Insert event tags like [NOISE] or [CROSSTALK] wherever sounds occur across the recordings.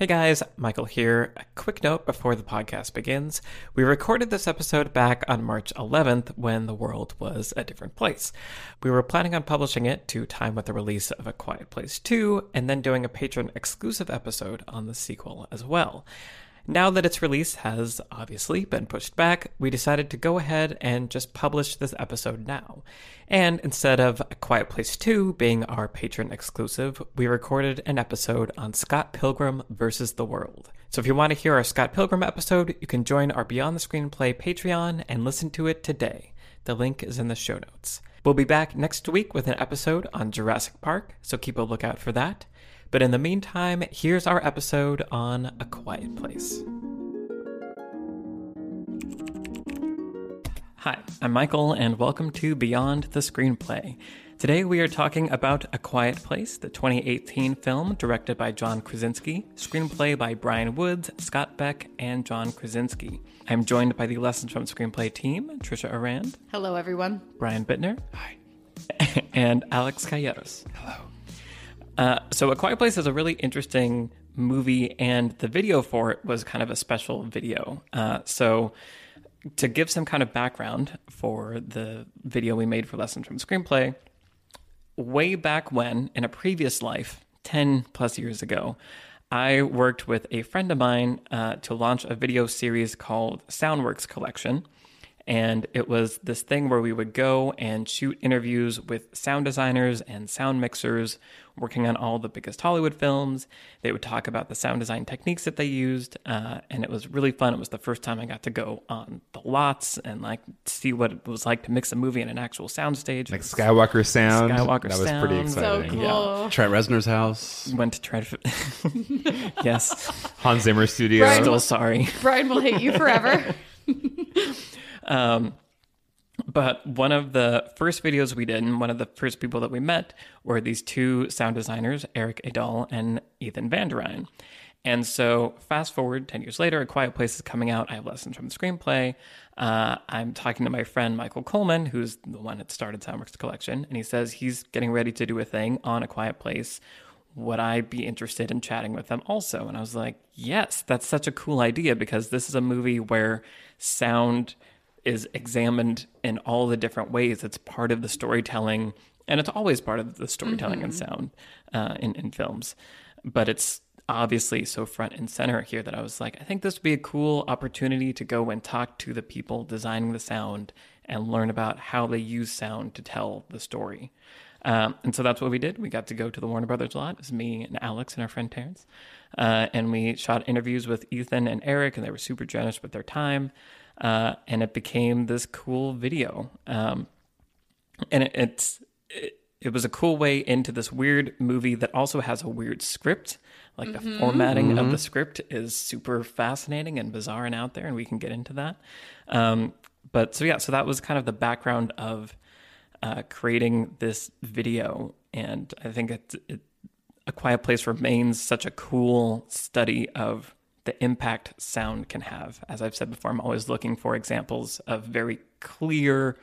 Hey guys, Michael here. A quick note before the podcast begins. We recorded this episode back on March 11th when the world was a different place. We were planning on publishing it to time with the release of A Quiet Place 2 and then doing a patron exclusive episode on the sequel as well. Now that its release has obviously been pushed back, we decided to go ahead and just publish this episode now. And instead of A Quiet Place 2 being our patron exclusive, we recorded an episode on Scott Pilgrim versus the World. So if you want to hear our Scott Pilgrim episode, you can join our Beyond the Screenplay Patreon and listen to it today. The link is in the show notes. We'll be back next week with an episode on Jurassic Park, so keep a lookout for that. But in the meantime, here's our episode on A Quiet Place. Hi, I'm Michael, and welcome to Beyond the Screenplay. Today we are talking about A Quiet Place, the 2018 film directed by John Krasinski, screenplay by Bryan Woods, Scott Beck, and John Krasinski. I'm joined by the Lessons from Screenplay team, Trisha Arand. Hello, everyone. Brian Bittner. Hi. [LAUGHS] And Alex Calleros. Hello. Uh, so, A Quiet Place is a really interesting movie, and the video for it was kind of a special video. Uh, so, to give some kind of background for the video we made for Lessons from Screenplay, way back when, in a previous life, 10 plus years ago, I worked with a friend of mine uh, to launch a video series called Soundworks Collection. And it was this thing where we would go and shoot interviews with sound designers and sound mixers working on all the biggest Hollywood films. They would talk about the sound design techniques that they used. Uh, and it was really fun. It was the first time I got to go on the lots and like see what it was like to mix a movie in an actual soundstage. Like Skywalker sound. Skywalker that was pretty sound. So exciting. cool. Trent Reznor's house. Went to try to. [LAUGHS] yes. [LAUGHS] Hans Zimmer Studio. Brian- Still sorry. Brian will hate you forever. [LAUGHS] Um, but one of the first videos we did, and one of the first people that we met, were these two sound designers, Erik Aadahl and Ethan Van der Ryn. And so, fast forward 10 years later, A Quiet Place is coming out. I have lessons from the screenplay. Uh, I'm talking to my friend Michael Coleman, who's the one that started Soundworks Collection, and he says he's getting ready to do a thing on A Quiet Place. Would I be interested in chatting with them also? And I was like, yes, that's such a cool idea because this is a movie where sound is examined in all the different ways. It's part of the storytelling, and it's always part of the storytelling and sound uh, in, in films. But it's obviously so front and center here that I was like, I think this would be a cool opportunity to go and talk to the people designing the sound and learn about how they use sound to tell the story. Um, and so that's what we did. We got to go to the Warner Brothers lot. It was me and Alex and our friend Terrence. Uh, and we shot interviews with Ethan and Erik, and they were super generous with their time. Uh, and it became this cool video. Um, and it, it's it, it was a cool way into this weird movie that also has a weird script. Like the formatting of the script is super fascinating and bizarre and out there, and we can get into that. Um, but so yeah, so that was kind of the background of uh, creating this video, and I think it, it a Quiet Place remains such a cool study of the impact sound can have. As I've said before, I'm always looking for examples of very clear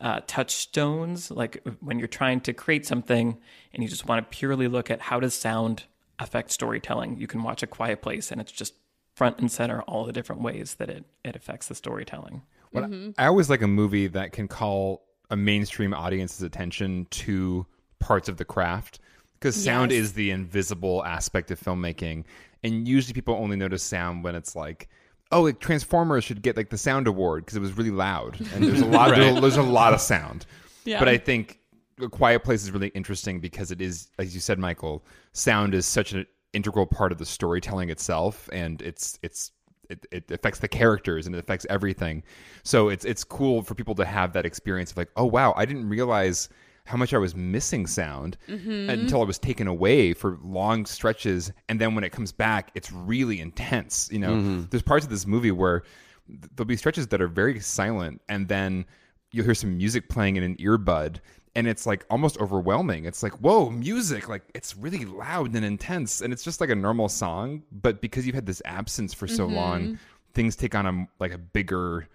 uh, touchstones. Like when you're trying to create something and you just want to purely look at how does sound affect storytelling, you can watch A Quiet Place and it's just front and center all the different ways that it, it affects the storytelling. What I always like a movie that can call a mainstream audience's attention to parts of the craft because sound Yes. is the invisible aspect of filmmaking, and usually people only notice sound when it's like. Oh, like Transformers should get like the sound award because it was really loud and there's a lot there's, a, [LAUGHS] there's a lot of sound. Yeah. But I think A Quiet Place is really interesting because it is, as you said, Michael, sound is such an integral part of the storytelling itself, and it's it's it, it affects the characters and it affects everything. So it's it's cool for people to have that experience of like, oh wow, I didn't realize how much I was missing sound mm-hmm. until it was taken away for long stretches, and then when it comes back, it's really intense. You know, mm-hmm. there's parts of this movie where there'll be stretches that are very silent, and then you'll hear some music playing in an earbud. And it's like almost overwhelming. It's like, whoa, music! Like it's really loud and intense, and it's just like a normal song. But because you've had this absence for so mm-hmm. long, things take on a like a bigger,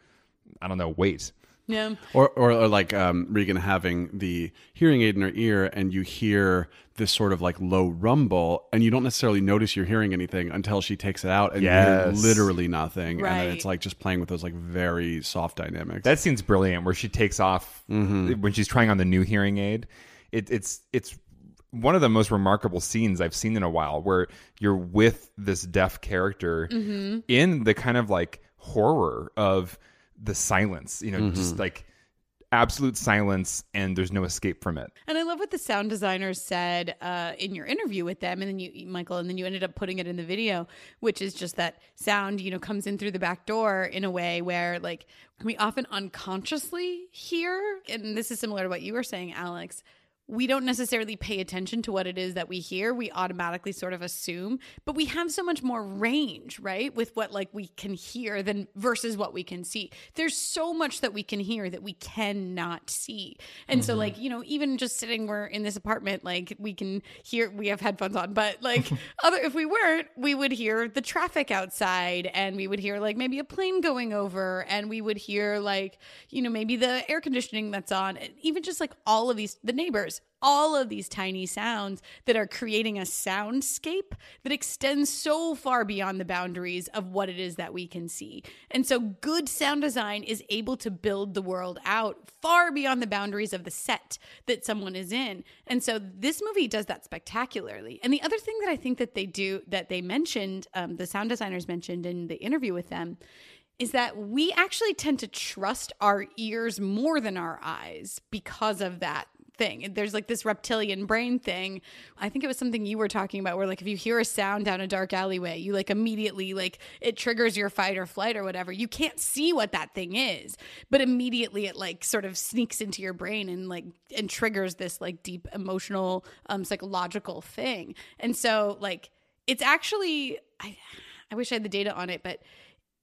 I don't know, weight. Yeah. Or, or, or like um, Regan having the hearing aid in her ear, and you hear this sort of like low rumble, and you don't necessarily notice you're hearing anything until she takes it out, and you hear literally nothing. And then it's like just playing with those like very soft dynamics. That scene's brilliant, where she takes off when she's trying on the new hearing aid. It, it's it's one of the most remarkable scenes I've seen in a while, where you're with this deaf character in the kind of like horror of the silence. You know, just like absolute silence, and there's no escape from it. And I love what the sound designers said uh, in your interview with them, and then you, Michael, and then you ended up putting it in the video, which is just that sound, you know, comes in through the back door in a way where, like, we often unconsciously hear, and this is similar to what you were saying, Alex. We don't necessarily pay attention to what it is that we hear. We automatically sort of assume, but we have so much more range, right? With what like we can hear than versus what we can see. There's so much that we can hear that we cannot see. And so mm-hmm. like, you know, even just sitting we're in this apartment, like we can hear we have headphones on, but like [LAUGHS] other if we weren't, we would hear the traffic outside and we would hear like maybe a plane going over and we would hear like, you know, maybe the air conditioning that's on, and even just like all of these the neighbors all of these tiny sounds that are creating a soundscape that extends so far beyond the boundaries of what it is that we can see. And so, good sound design is able to build the world out far beyond the boundaries of the set that someone is in. And so, this movie does that spectacularly. And the other thing that I think that they do, that they mentioned, um, the sound designers mentioned in the interview with them, is that we actually tend to trust our ears more than our eyes because of that thing. There's like this reptilian brain thing. I think it was something you were talking about where like if you hear a sound down a dark alleyway, you like immediately like it triggers your fight or flight or whatever. You can't see what that thing is, but immediately it like sort of sneaks into your brain and like and triggers this like deep emotional um psychological thing. And so like it's actually I I wish I had the data on it, but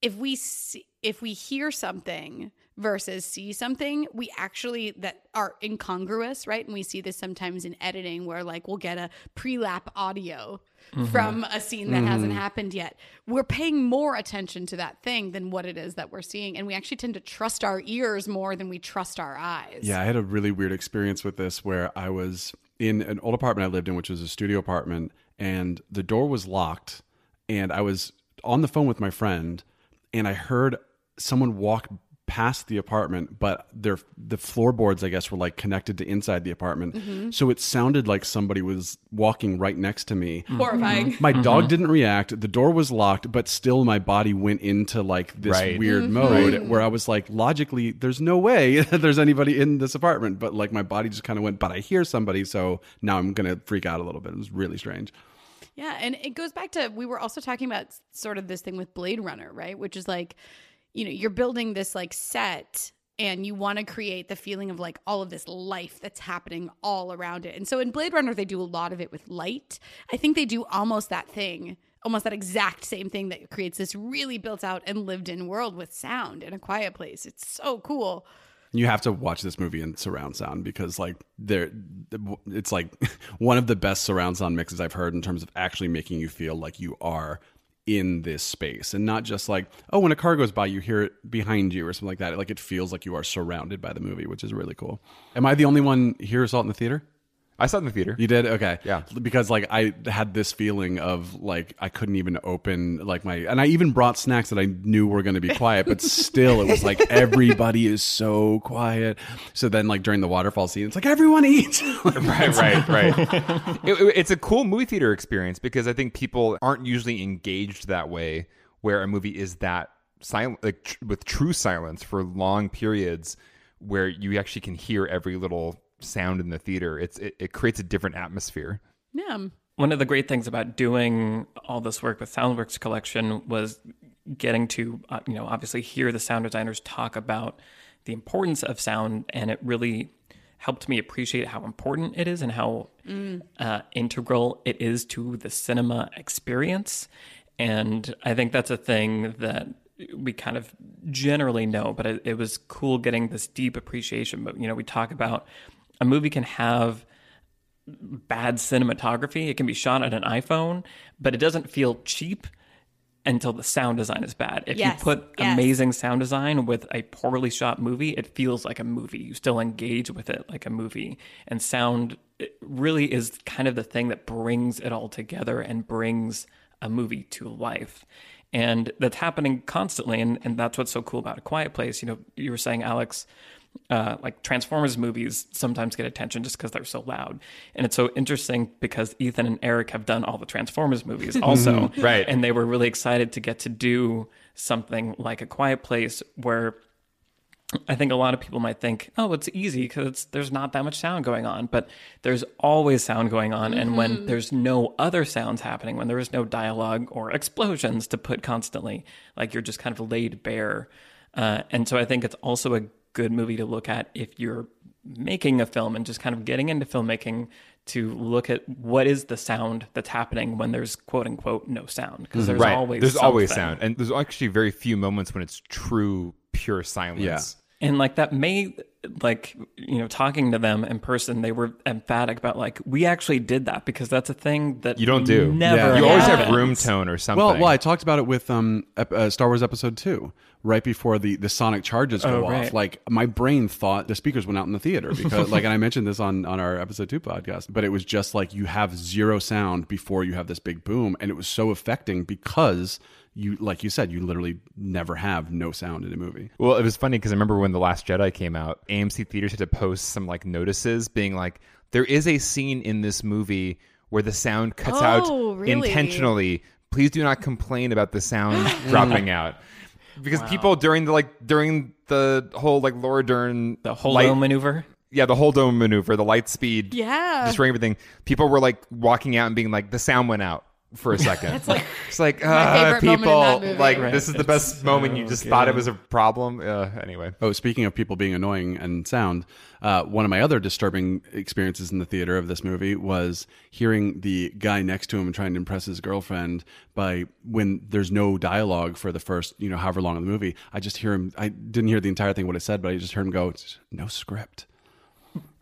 if we see, if we hear something versus see something we actually that are incongruous right? And we see this sometimes in editing where like we'll get a pre-lap audio mm-hmm. from a scene that mm-hmm. hasn't happened yet. We're paying more attention to that thing than what it is that we're seeing and we actually tend to trust our ears more than we trust our eyes. Yeah, I had a really weird experience with this where I was in an old apartment I lived in, which was a studio apartment, and the door was locked. And I was on the phone with my friend, and I heard someone walk past the apartment, but their the floorboards, I guess, were like connected to inside the apartment. Mm-hmm. So it sounded like somebody was walking right next to me. Mm-hmm. horrifying My mm-hmm. dog didn't react. The door was locked, but still my body went into like this Right. weird mode where I was like, logically, there's no way [LAUGHS] there's anybody in this apartment. But like my body just kind of went, but I hear somebody. So now I'm going to freak out a little bit. It was really strange. Yeah, and it goes back to we were also talking about sort of this thing with Blade Runner, right? Which is like, you know, you're building this like set and you want to create the feeling of like all of this life that's happening all around it. And so in Blade Runner they do a lot of it with light. I think they do almost that thing, almost that exact same thing that creates this really built out and lived in world with sound in a quiet place. It's so cool. You have to watch this movie in surround sound because like there, it's like [LAUGHS] one of the best surround sound mixes I've heard in terms of actually making you feel like you are in this space and not just like oh when a car goes by you hear it behind you or something like that. Like it feels like you are surrounded by the movie which is really cool. Am i the only one here who saw it in the theater I saw it in the theater. you did okay Yeah. because like i had this feeling of like i couldn't even open like my and i even brought snacks that i knew were going to be quiet but still it was like [LAUGHS] everybody is so quiet so then like during the waterfall scene it's like everyone eats [LAUGHS] right, right, right. [LAUGHS] It- it- it's a cool movie theater experience because I think people aren't usually engaged that way, where a movie is that silent, like tr- with true silence for long periods, where you actually can hear every little sound in the theater. It's it, it creates a different atmosphere. Yeah. One of the great things about doing all this work with Soundworks Collection was getting to, uh, you know, obviously hear the sound designers talk about the importance of sound, and it really helped me appreciate how important it is and how uh, integral it is to the cinema experience. And I think that's a thing that we kind of generally know, but it, it was cool getting this deep appreciation. But, you know, we talk about a movie can have bad cinematography. It can be shot on an iPhone, but it doesn't feel cheap until the sound design is bad. If Yes, you put yes. amazing sound design with a poorly shot movie, it feels like a movie. You still engage with it like a movie. And sound really is kind of the thing that brings it all together and brings a movie to life. And that's happening constantly. And, and that's what's so cool about A Quiet Place. You know, you were saying, Alex, uh, like Transformers movies sometimes get attention just because they're so loud. And it's so interesting because Ethan and Erik have done all the Transformers movies [LAUGHS] also. Right. And they were really excited to get to do something like A Quiet Place where I think a lot of people might think, oh, it's easy because there's not that much sound going on. But there's always sound going on. And when there's no other sounds happening, when there is no dialogue or explosions to put constantly, like you're just kind of laid bare. Uh, and so I think it's also a good movie to look at if you're making a film and just kind of getting into filmmaking to look at what is the sound that's happening when there's quote unquote no sound because there's right. always there's always sound, and there's actually very few moments when it's true, pure silence. Yeah. and like that may like you know talking to them in person they were emphatic about like we actually did that because that's a thing that You don't do. never Yeah. You always have room tone or something. Well, well, I talked about it with um, uh, Star Wars Episode Two, right before the the sonic charges go Oh, off. Like my brain thought the speakers went out in the theater because, like, and I mentioned this on on our Episode Two podcast, but it was just like you have zero sound before you have this big boom, and it was so affecting because you, like you said, you literally never have no sound in a movie. Well, it was funny because I remember when The Last Jedi came out, AMC theaters had to post some like notices being like, there is a scene in this movie where the sound cuts Oh, out really? intentionally. Please do not complain about the sound [GASPS] dropping out. Because people during the like during the whole like Laura Dern the whole light, maneuver yeah the whole dome maneuver the light speed Yeah. destroying everything people were like walking out and being like the sound went out for a second [LAUGHS] it's like it's like uh, favorite moment in people like Right. this is the It's best moment you just thought it was a problem uh, anyway Oh, speaking of people being annoying and sound, uh, one of my other disturbing experiences in the theater of this movie was hearing the guy next to him trying to impress his girlfriend by when there's no dialogue for the first, you know, however long of the movie. I just hear him. I didn't hear the entire thing what it said, but I just heard him go, "No script." [LAUGHS] [LAUGHS]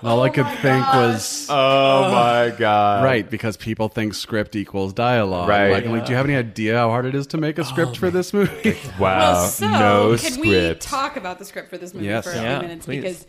And all I oh could think was oh my god right because people think script equals dialogue. Right. Like, I'm like, do you have any idea how hard it is to make a oh script for this movie? [LAUGHS] wow Well, so no can we script talk about the script for this movie Yes. for a few Yeah, minutes? please. Because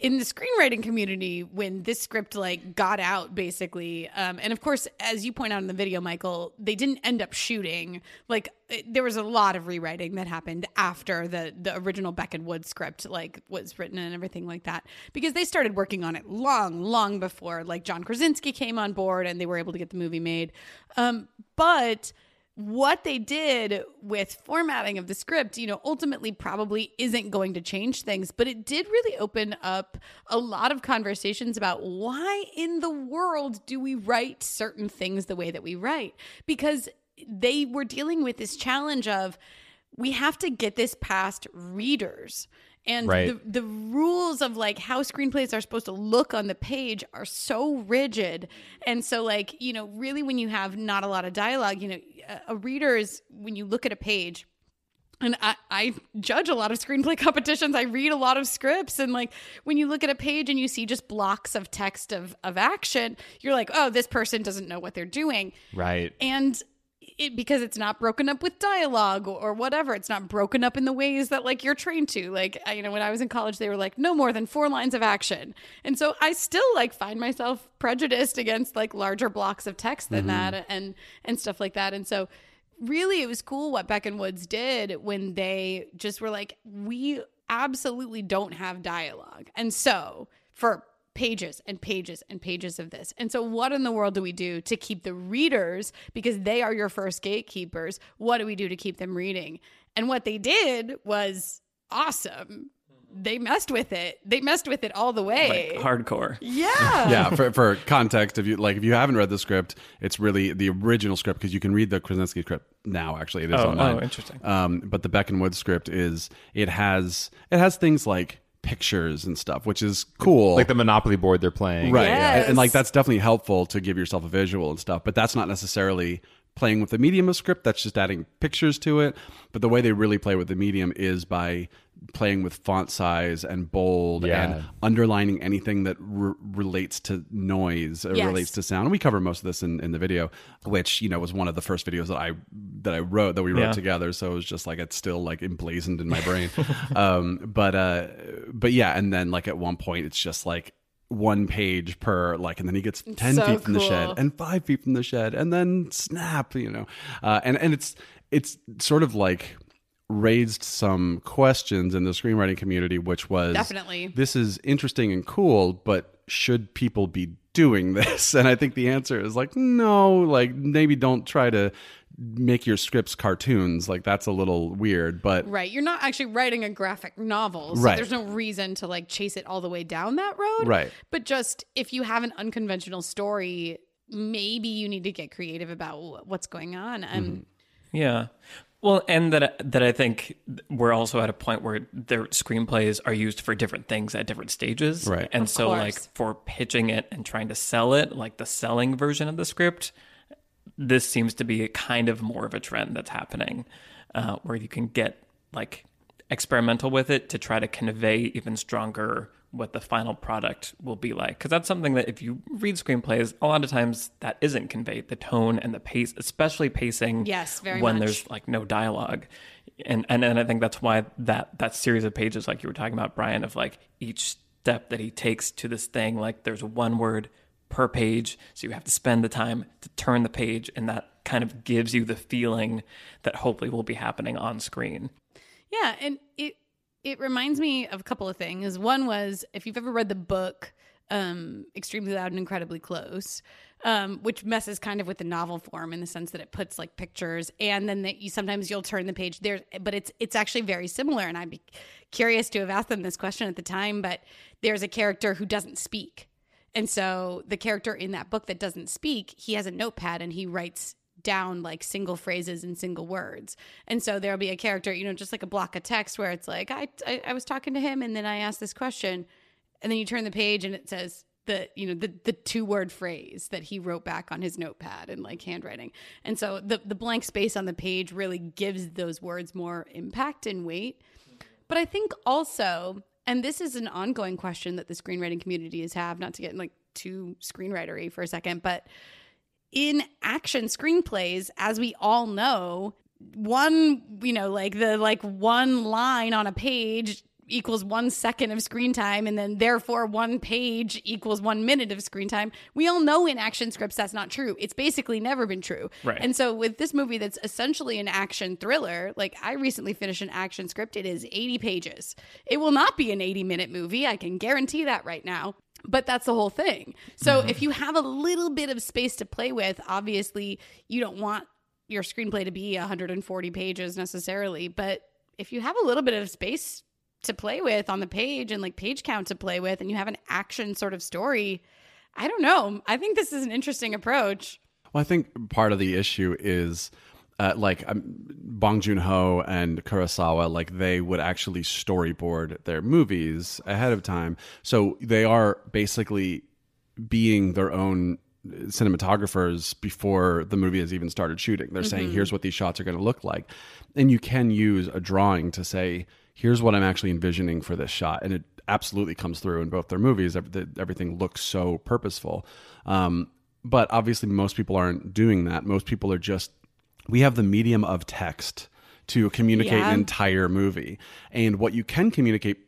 in the screenwriting community, when this script like got out, basically, um, and of course, as you point out in the video, Michael, they didn't end up shooting. Like it, there was a lot of rewriting that happened after the the original Beck and Wood script like was written and everything like that, because they started working on it long, long before like John Krasinski came on board and they were able to get the movie made. Um, but what they did with formatting of the script, you know, ultimately probably isn't going to change things, but it did really open up a lot of conversations about why in the world do we write certain things the way that we write? Because they were dealing with this challenge of we have to get this past readers. And Right. the, the rules of like how screenplays are supposed to look on the page are so rigid. And so, like, you know, really when you have not a lot of dialogue, you know, a- reader is when you look at a page, and I, I judge a lot of screenplay [LAUGHS] competitions. I read a lot of scripts. And like when you look at a page and you see just blocks of text of, of action, you're like, oh, this person doesn't know what they're doing right and it because it's not broken up with dialogue or, whatever. It's not broken up in the ways that like you're trained to. Like I, you know when i was in college they were like no more than four lines of action. And so i still like find myself prejudiced against like larger blocks of text than mm-hmm. that and and stuff like that. And so really it was cool what beck and woods did when they just were like we absolutely don't have dialogue. And so for pages and pages and pages of this. And so, what in the world do we do to keep the readers, because they are your first gatekeepers? What do we do to keep them reading? And what they did was awesome. They messed with it. They messed with it all the way. like hardcore yeah. yeah, for, for context, if you like, if you haven't read the script, it's really the original script because you can read the Krasinski script now. Actually, it is Oh, online. oh, interesting. Um, but the Beck and Wood script is it has it has things like pictures and stuff, which is cool. like the monopoly board they're playing right, Yes. and, and, like that's definitely helpful to give yourself a visual and stuff. But that's not necessarily playing with the medium of script. That's just adding pictures to it. But the way they really play with the medium is by playing with font size and bold Yeah. and underlining anything that re- relates to noise or Yes. relates to sound. And we cover most of this in, in the video, which you know was one of the first videos that I that I wrote that we wrote Yeah. together. So it was just like it's still like emblazoned in my [LAUGHS] brain. um, but uh, but yeah, and then like at one point it's just like one page per like and then he gets 10 so feet from the shed and five feet from the shed and then snap you know uh, and and it's it's sort of like raised some questions in the screenwriting community which was Definitely. this is interesting and cool but should people be doing this [LAUGHS] and i think the answer is like no like maybe don't try to make your scripts cartoons like that's a little weird but Right. You're not actually writing a graphic novel. So Right. there's no reason to like chase it all the way down that road. Right. But just if you have an unconventional story, maybe you need to get creative about what's going on. Um, Yeah. Well, and that that I think we're also at a point where their screenplays are used for different things at different stages. Right. And Of so course. like for pitching it and trying to sell it, like the selling version of the script, this seems to be a kind of more of a trend that's happening, uh, where you can get like experimental with it to try to convey even stronger what the final product will be like. Because that's something that if you read screenplays, a lot of times that isn't conveyed. The tone and the pace, especially pacing. Yes, very when much. there's like no dialogue. And, and and I think that's why that that series of pages, like you were talking about, Brian, of like each step that he takes to this thing, like there's one word per page, so you have to spend the time to turn the page, and that kind of gives you the feeling that hopefully will be happening on screen. Yeah, and it it reminds me of a couple of things. One was if you've ever read the book um Extremely Loud and Incredibly Close, um which messes kind of with the novel form in the sense that it puts like pictures and then that you sometimes you'll turn the page there but it's it's actually very similar and I'd be curious to have asked them this question at the time, but there's a character who doesn't speak. And so the character in that book that doesn't speak, he has a notepad and he writes down like single phrases and single words. And so there'll be a character, you know, just like a block of text where it's like, I, I, I was talking to him and then I asked this question. And then you turn the page and it says the, you know, the, the two word phrase that he wrote back on his notepad and like handwriting. And so the, the blank space on the page really gives those words more impact and weight. But I think also, and this is an ongoing question that the screenwriting community has have, not to get like too screenwritery for a second, but in action screenplays, as we all know, one, you know, like the like one line on a page equals one second of screen time and then therefore one page equals one minute of screen time. We all know in action scripts that's not true. It's basically never been true. Right. and so with this movie that's essentially an action thriller like i recently finished an action script. It is 80 pages. It will not be an 80 minute movie. I can guarantee that right now but that's the whole thing. So mm-hmm. if you have a little bit of space to play with obviously you don't want your screenplay to be 140 pages necessarily. But if you have a little bit of space to play with on the page and like page count to play with and you have an action sort of story i don't know. I think this is an interesting approach. Well, I think part of the issue is uh, like um, Bong Joon Ho and Kurosawa, like they would actually storyboard their movies ahead of time, so they are basically being their own cinematographers before the movie has even started shooting. They're saying, "Here's what these shots are going to look like," and you can use a drawing to say, "Here's what I'm actually envisioning for this shot," and it absolutely comes through in both their movies. Everything looks so purposeful. Um, but obviously, most people aren't doing that. Most people are just, we have the medium of text to communicate Yeah. an entire movie. And what you can communicate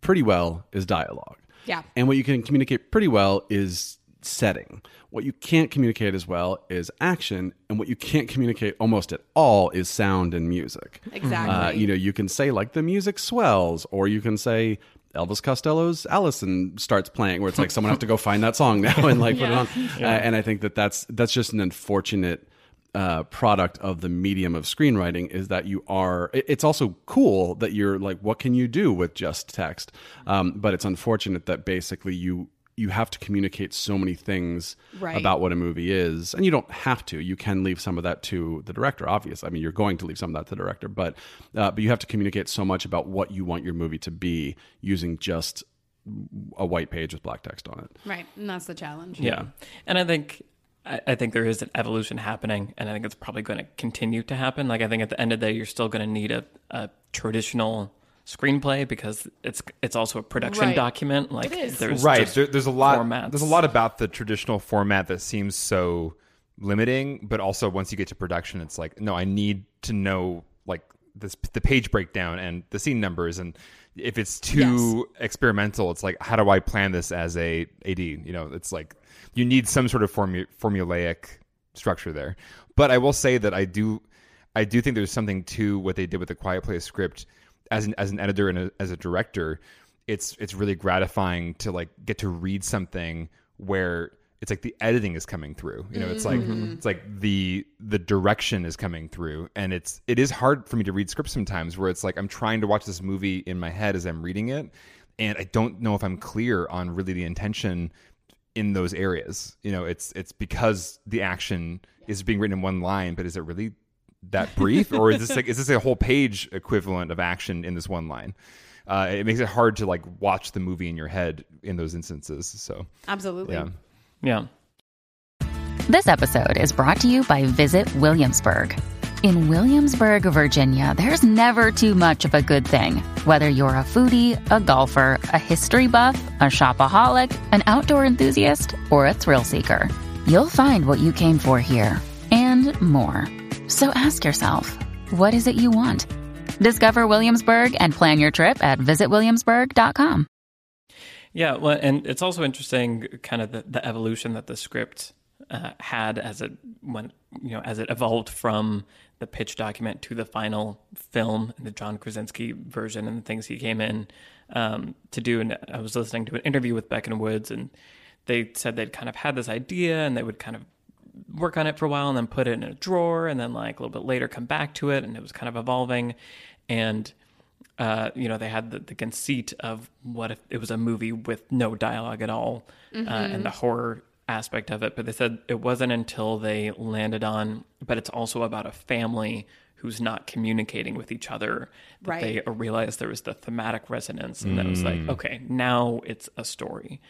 pretty well is dialogue. Yeah. And what you can communicate pretty well is setting. What you can't communicate as well is action. And what you can't communicate almost at all is sound and music. Exactly. Uh, you know, you can say like the music swells, or you can say Elvis Costello's Alison starts playing, where it's like someone have to go find that song now [LAUGHS] and like put it Yeah. on. Uh, and I think that that's that's just an unfortunate uh, product of the medium of screenwriting is that you are. It's also cool that you're like, what can you do with just text? Um, but it's unfortunate that basically you you have to communicate so many things Right. about what a movie is and you don't have to you can leave some of that to the director obviously i mean you're going to leave some of that to the director but uh, but you have to communicate so much about what you want your movie to be using just a white page with black text on it right. And that's the challenge. Yeah, and I think I, I think there is an evolution happening, and I think it's probably going to continue to happen. Like I think at the end of the day, you're still going to need a, a traditional screenplay because it's it's also a production Right. document. Like It is. there's right there, there's a lot formats. there's a lot about the traditional format that seems so limiting but also once you get to production it's like no i need to know like this the page breakdown and the scene numbers and if it's too experimental it's like how do i plan this as a ad you know it's like you need some sort of formu- formulaic structure there. But i will say that i do i do think there's something to what they did with the quiet place script as an as an editor and a, as a director. It's it's really gratifying to like get to read something where it's like the editing is coming through. You know it's like mm-hmm. it's like the the direction is coming through. And it's it is hard for me to read scripts sometimes where it's like i'm trying to watch this movie in my head as i'm reading it and i don't know if i'm clear on really the intention in those areas you know it's it's because the action is being written in one line but is it really that [LAUGHS] brief or is this like is this a whole page equivalent of action in this one line uh, it makes it hard to like watch the movie in your head in those instances so Absolutely. yeah yeah. This episode is brought to you by Visit Williamsburg. In Williamsburg, Virginia, there's never too much of a good thing. Whether you're a foodie, a golfer, a history buff, a shopaholic, an outdoor enthusiast, or a thrill seeker, you'll find what you came for here and more. So ask yourself, what is it you want? Discover Williamsburg and plan your trip at visitwilliamsburg.com. Yeah, well, and it's also interesting, kind of the, the evolution that the script uh, had as it went, you know, as it evolved from the pitch document to the final film, the John Krasinski version, and the things he came in um, to do. And I was listening to an interview with Beck and Woods, and they said they'd kind of had this idea, and they would kind of work on it for a while, and then put it in a drawer, and then like a little bit later come back to it, and it was kind of evolving, and uh, you know, they had the, the conceit of what if it was a movie with no dialogue at all uh, and the horror aspect of it. But they said it wasn't until they landed on, but it's also about a family who's not communicating with each other that Right. they realized there was the thematic resonance. And then it was like, mm. okay, now it's a story.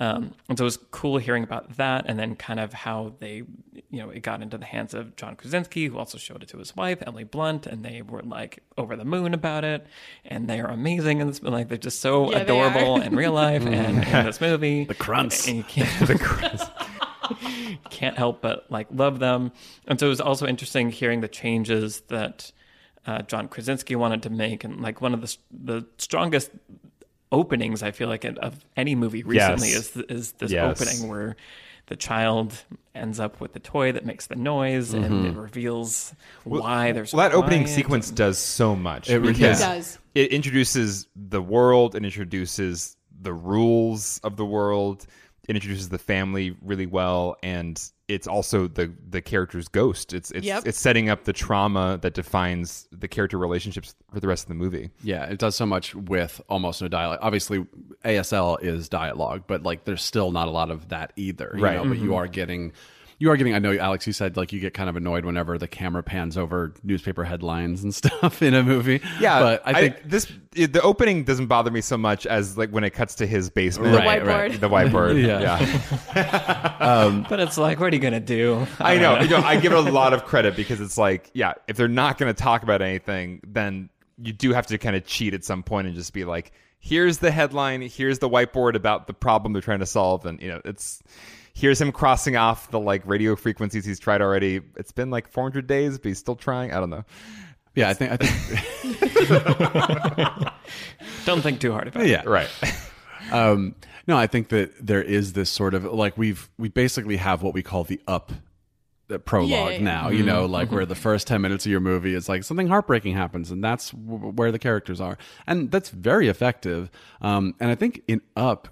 Um, and so it was cool hearing about that and then kind of how they, you know, it got into the hands of John Krasinski, who also showed it to his wife, Emily Blunt, and they were like over the moon about it. And they are amazing in this, like, they're just so Yeah, adorable in real life and in this [LAUGHS] movie. The Crunts. And you [LAUGHS] can't, the Crunts. [LAUGHS] can't help but like love them. And so it was also interesting hearing the changes that uh, John Krasinski wanted to make, and like one of the the strongest openings I feel like of any movie recently Yes. is is this Yes. opening where the child ends up with the toy that makes the noise and mm-hmm. it reveals why there's well, that opening quiet sequence does so much It really because does. it introduces the world and introduces the rules of the world it introduces the family really well and it's also the the character's ghost it's it's Yep. it's setting up the trauma that defines the character relationships for the rest of the movie Yeah, it does so much with almost no dialogue. Obviously, ASL is dialogue, but like there's still not a lot of that either. You Right. know, but you mm-hmm. are getting you are getting I know Alex you said like you get kind of annoyed whenever the camera pans over newspaper headlines and [LAUGHS] stuff in a movie. yeah But I think this it- the opening doesn't bother me so much as like when it cuts to his basement The Right, whiteboard. right. the whiteboard [LAUGHS] Yeah. yeah [LAUGHS] um, But it's like, what are you gonna do? I know. You know, I give it a lot of credit because it's like, yeah, if they're not going to talk about anything, then you do have to kind of cheat at some point and just be like, here's the headline, here's the whiteboard about the problem they're trying to solve, and you know, it's here's him crossing off the like radio frequencies he's tried already. It's been like 400 days, but he's still trying. I don't know. yeah, I think I think [LAUGHS] Don't think too hard about it. yeah. Right. Um, no, I think that there is this sort of like we've we basically have what we call the up uh, prologue Yeah, yeah, yeah. now. You know, like where the first ten minutes of your movie is like something heartbreaking happens, and that's w- where the characters are, and that's very effective. Um, and I think in Up,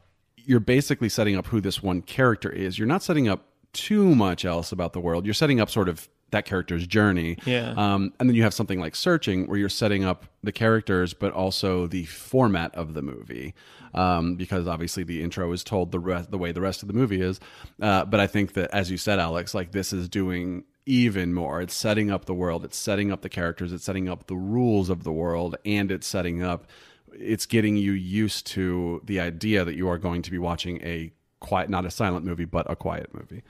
you're basically setting up who this one character is. You're not setting up too much else about the world. You're setting up sort of that character's journey. Yeah. Um, and then you have something like searching where you're setting up the characters, but also the format of the movie. Um, because obviously the intro is told the rest, the way the rest of the movie is. Uh, but I think that, as you said, Alex, like this is doing even more. It's setting up the world. It's setting up the characters. It's setting up the rules of the world, and it's setting up. It's getting you used to the idea that you are going to be watching a quiet, not a silent movie, but a quiet movie.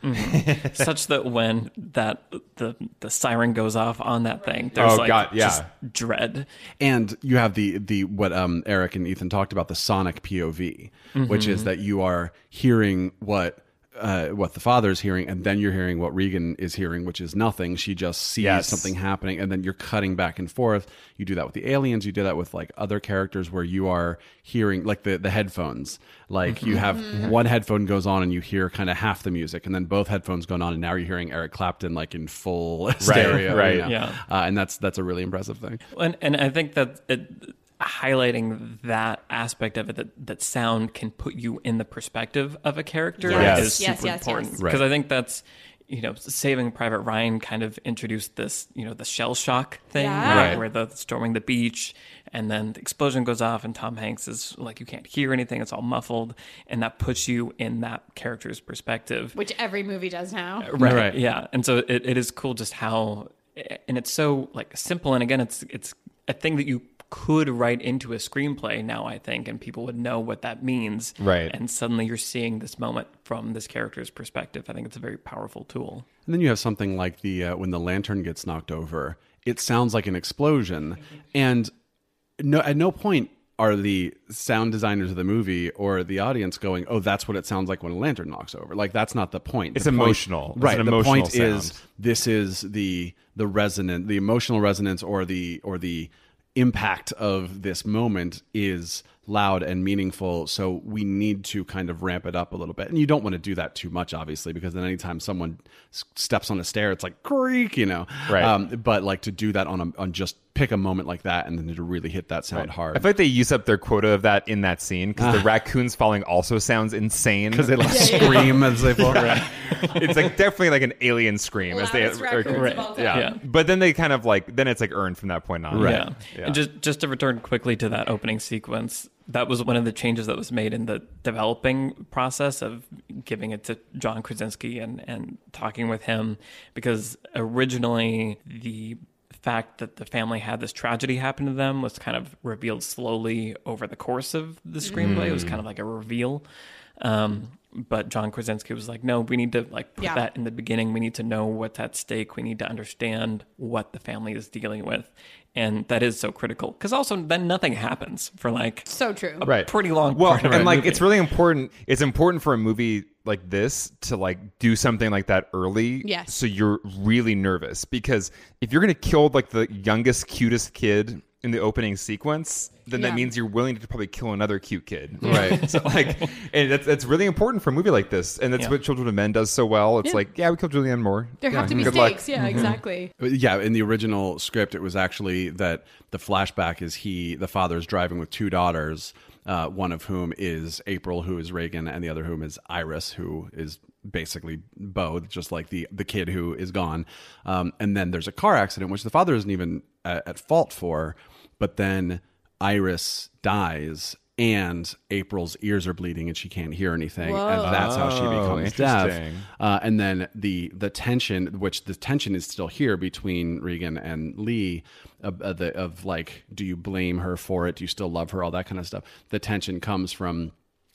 such that when that the the siren goes off on that thing, there's Oh, like God, yeah. just dread. and you have the the what um Erik and Ethan talked about the sonic POV, which is that you are hearing what uh, what the father is hearing, and then you're hearing what Regan is hearing, which is nothing. She just sees Yes. something happening, and then you're cutting back and forth. You do that with the aliens. You do that with like other characters where you are hearing like the the headphones. Like you have one headphone goes on and you hear kind of half the music, and then both headphones going on, and now you're hearing Eric Clapton like in full [LAUGHS] stereo. right, you know? yeah. uh, and that's that's a really impressive thing. And and I think that it, highlighting that aspect of it that that sound can put you in the perspective of a character Yes. is Yes, super yes, yes. important Right. because I think that's you know Saving Private Ryan kind of introduced this you know the shell shock thing Yeah. right, Right. where the storming the beach and then the explosion goes off and Tom Hanks is like you can't hear anything it's all muffled and that puts you in that character's perspective which every movie does now. Uh, right, Right. yeah and so it, it is cool just how and it's so like simple and again it's it's a thing that you could write into a screenplay now i think and people would know what that means Right. and suddenly you're seeing this moment from this character's perspective i think it's a very powerful tool And then you have something like the uh, when the lantern gets knocked over, it sounds like an explosion, and no at no point are the sound designers of the movie or the audience going, "Oh, that's what it sounds like when a lantern knocks over." Like that's not the point. It's The point- emotional. It's right? an the emotional point is this is the the resonant, the emotional resonance, or the or the impact of this moment is loud and meaningful so we need to kind of ramp it up a little bit and you don't want to do that too much obviously because then anytime someone s- steps on a stair it's like creak you know Right. um, but like to do that on a on just pick a moment like that and then to really hit that sound hard I feel like they use up their quota of that in that scene because the raccoons falling also sounds insane. because they like scream as they fall it's like definitely like an alien scream as they Loudest Right. of all time. yeah. Yeah. But then they kind of like then it's like earned from that point on. Yeah. Yeah. And just just to return quickly to that opening sequence, that was one of the changes that was made in the developing process of giving it to John Krasinski and and talking with him because originally the fact that the family had this tragedy happen to them was kind of revealed slowly over the course of the screenplay. It was kind of like a reveal. Um, but John Krasinski was like, no, we need to like put Yeah. that in the beginning. We need to know what's at stake. We need to understand what the family is dealing with. And that is so critical because also then nothing happens for like So true. a Right. pretty long Well, part of and like movie. it's really important. It's important for a movie like this to like do something like that early. Yes. So you're really nervous because if you're gonna kill like the youngest, cutest kid in the opening sequence, then Yeah. that means you're willing to probably kill another cute kid, right? [LAUGHS] so like, and that's that's really important for a movie like this, and that's Yeah. what Children of Men does so well. It's Yeah. like, yeah, we killed Julianne Moore. There Yeah, have to be good luck. stakes. Yeah, exactly. Yeah, in the original script, it was actually that the flashback is he, the father, is driving with two daughters, uh, one of whom is April, who is Regan, and the other whom is Iris, who is basically Beau, just like the the kid who is gone. Um, and then there's a car accident, which the father isn't even at, at fault for, but then Iris dies. And April's ears are bleeding and she can't hear anything, Whoa. and that's how she Oh, becomes deaf. Uh, and then the the tension, which the tension is still here between Regan and Lee, of, of, the, of like, do you blame her for it? Do you still love her? All that kind of stuff. The tension comes from.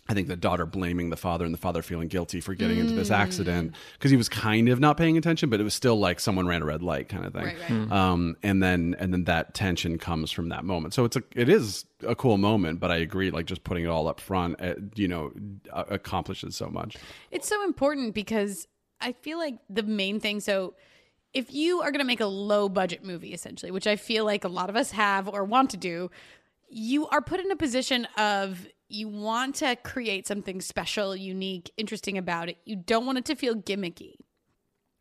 I think the daughter blaming the father and the father feeling guilty for getting into this accident because he was kind of not paying attention, but it was still like someone ran a red light kind of thing. Right, right. Um, and then and then that tension comes from that moment. So it's a it is a cool moment, but I agree. Like just putting it all up front, uh, you know, uh, accomplishes so much. It's so important because I feel like the main thing. So, if you are going to make a low budget movie, essentially, which I feel like a lot of us have or want to do, you are put in a position of you want to create something special, unique, interesting about it. You don't want it to feel gimmicky.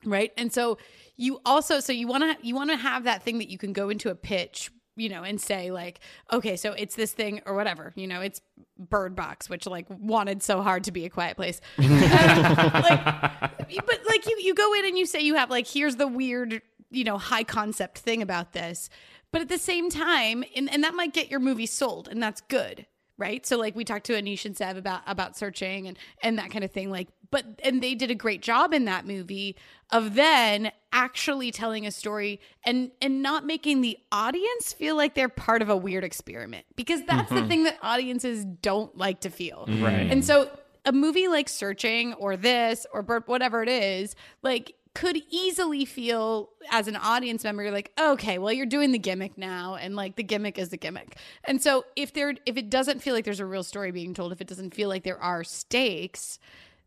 Right? And so you also so you want to you want to have that thing that you can go into a pitch you know, and say like, okay, so it's this thing or whatever, you know, it's Bird Box, which like wanted so hard to be a quiet place. [LAUGHS] [LAUGHS] like, but like you, you go in and you say you have like, here's the weird, you know, high concept thing about this. But at the same time, and, and that might get your movie sold, and that's good, right? So like we talked to Aneesh and Sev about about searching and and that kind of thing. Like, but and they did a great job in that movie of then actually telling a story and and not making the audience feel like they're part of a weird experiment because that's the mm-hmm. thing that audiences don't like to feel. Right. And so a movie like Searching or this or whatever it is, like could easily feel as an audience member like okay well you're doing the gimmick now and like the gimmick is the gimmick. And so if there if it doesn't feel like there's a real story being told if it doesn't feel like there are stakes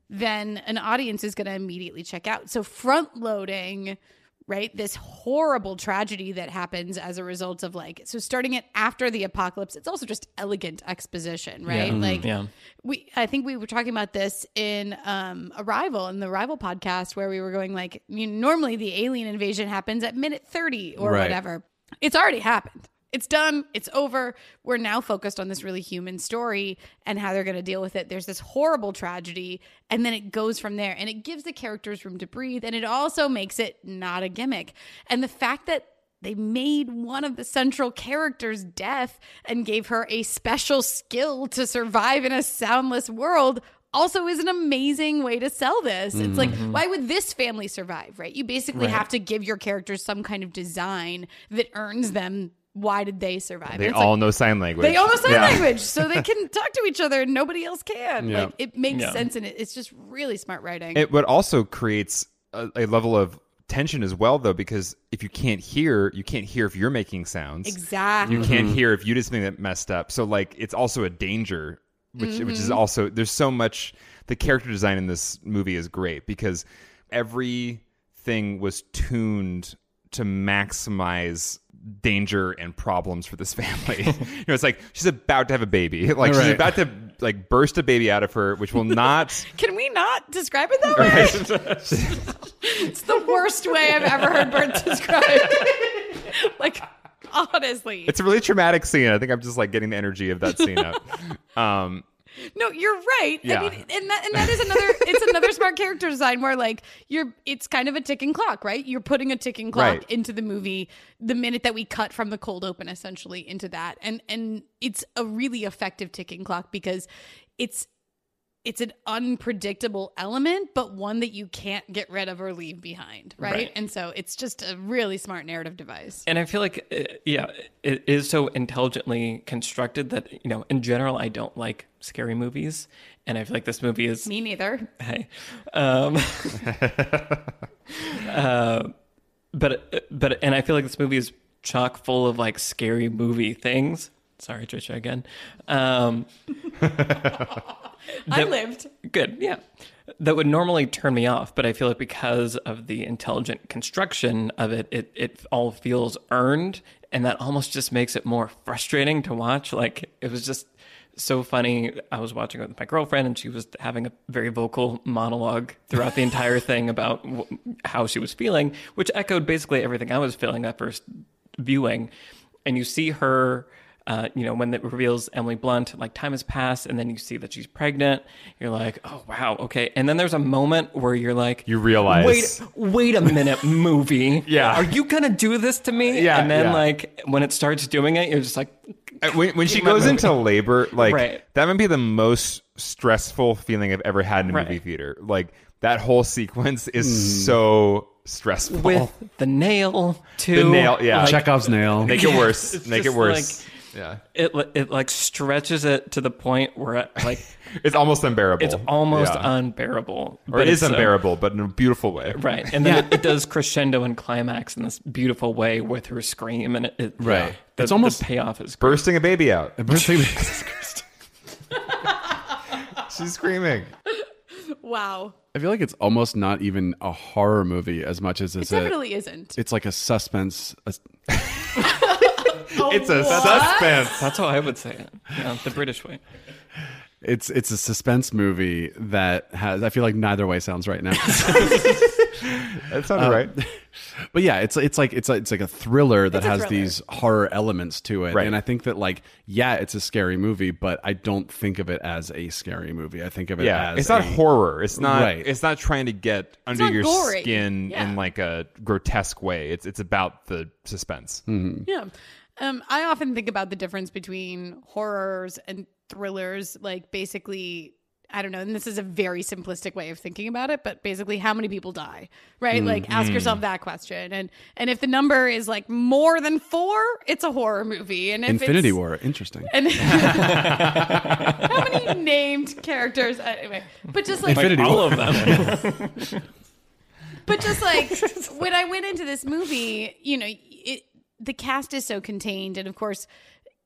then an audience is going to immediately check out. So front loading right? This horrible tragedy that happens as a result of like so starting it after the apocalypse it's also just elegant exposition right? Like Yeah. we i think we were talking about this in um arrival in the arrival podcast where we were going like you know, normally the alien invasion happens at minute 30 or Right. whatever. It's already happened it's done it's over. We're now focused on this really human story and how they're going to deal with it. There's this horrible tragedy and then it goes from there. And it gives the characters room to breathe and it also makes it not a gimmick. And the fact that they made one of the central characters deaf and gave her a special skill to survive in a soundless world also is an amazing way to sell this. It's like, mm-hmm. why would this family survive, right? You basically have to give your characters some kind of design that earns them why did they survive? They all like, know sign language. they all know sign Yeah. language, so they [LAUGHS] can talk to each other and nobody else can. Yeah. Like it makes Yeah. sense and it, it's just really smart writing. It what also creates a, a level of tension as well, though, because if you can't hear, you can't hear if you're making sounds. exactly. You can't mm-hmm. hear if you did something that messed up. So like it's also a danger, which which is mm-hmm. also there's so much. The character design in this movie is great because everything was tuned to maximize danger and problems for this [LAUGHS] family. [LAUGHS] you know, it's like she's about to have a baby. [LAUGHS] Like she's about to like burst a baby out of her, which will not Can we not describe it that way? it's the worst way I've ever heard birth described. like honestly. It's a really traumatic scene. I think I'm just like getting the energy of that scene out. Um, No, you're right. Yeah. I mean, and that and that is another [LAUGHS] it's another smart character design where like you're it's kind of a ticking clock, right? You're putting a ticking clock Right. into the movie the minute that we cut from the cold open essentially into that. And and it's a really effective ticking clock because it's it's an unpredictable element, but one that you can't get rid of or leave behind, right? Right. And so it's just a really smart narrative device. And I feel like, uh, yeah, it is so intelligently constructed that, you know, in general, I don't like scary movies. And I feel like this movie is Me neither. hey um [LAUGHS] [LAUGHS] uh, but but and i feel like this movie is chock full of like scary movie things sorry trisha again um [LAUGHS] I lived. good yeah. That would normally turn me off but i feel like because of the intelligent construction of it it, it all feels earned and that almost just makes it more frustrating to watch. Like it was just so funny. I was watching it with my girlfriend and she was having a very vocal monologue throughout the [LAUGHS] entire thing about w- how she was feeling which echoed basically everything i was feeling that first viewing. And you see her uh, you know, when it reveals Emily Blunt, like time has passed, and then you see that she's pregnant. You're like, oh wow, okay. And then there's a moment where you're like, You realize- wait, wait a minute, [LAUGHS] movie, Yeah. are you gonna do this to me? Yeah, and then yeah. like when it starts doing it, you're just like, Uh, when, when she goes movie. into labor, like Right. that might be the most stressful feeling I've ever had in a movie Right. theater. Like that whole sequence is so stressful. with the nail too. The nail, yeah. Like, Chekhov's nail. Make it worse. It's Make it just worse. Yeah, it it like stretches it to the point where it, like [LAUGHS] it's almost unbearable. it's almost Yeah. unbearable. or but it is it's, uh, unbearable, but in a beautiful way. Right. And then it, it does crescendo and climax in this beautiful way with her scream. And it, it Right. The, It's almost- the payoff is great. Bursting a baby out. [LAUGHS] Birthday- [LAUGHS] She's screaming. Wow. I feel like it's almost not even a horror movie as much as It it's a. isn't. It's like a suspense. A, It's a suspense. That's how I would say it. Yeah, the British way. it's it's a suspense movie that has. I feel like neither way sounds right now. [LAUGHS] That sounded uh, right. [LAUGHS] but yeah, it's it's like it's like, it's like a thriller that a has thriller. these horror elements to it, Right. and I think that like yeah, it's a scary movie, but I don't think of it as a scary movie. I think of it Yeah, as it's not a- horror. It's not. Right. It's not trying to get under your gory. skin Yeah. in like a grotesque way. It's it's about the suspense. Mm-hmm. Yeah. Um, I often think about the difference between horrors and thrillers. Like, basically, I don't know, and this is a very simplistic way of thinking about it, but basically how many people die, right? Mm, like ask yourself mm. that question. And and if the number is like more than 4, it's a horror movie. And if Infinity it's, War, interesting. And [LAUGHS] how many named characters uh, anyway, but just like Infinity All War. of them. [LAUGHS] but just like [LAUGHS] when I went into this movie, you know, it the cast is so contained, and of course,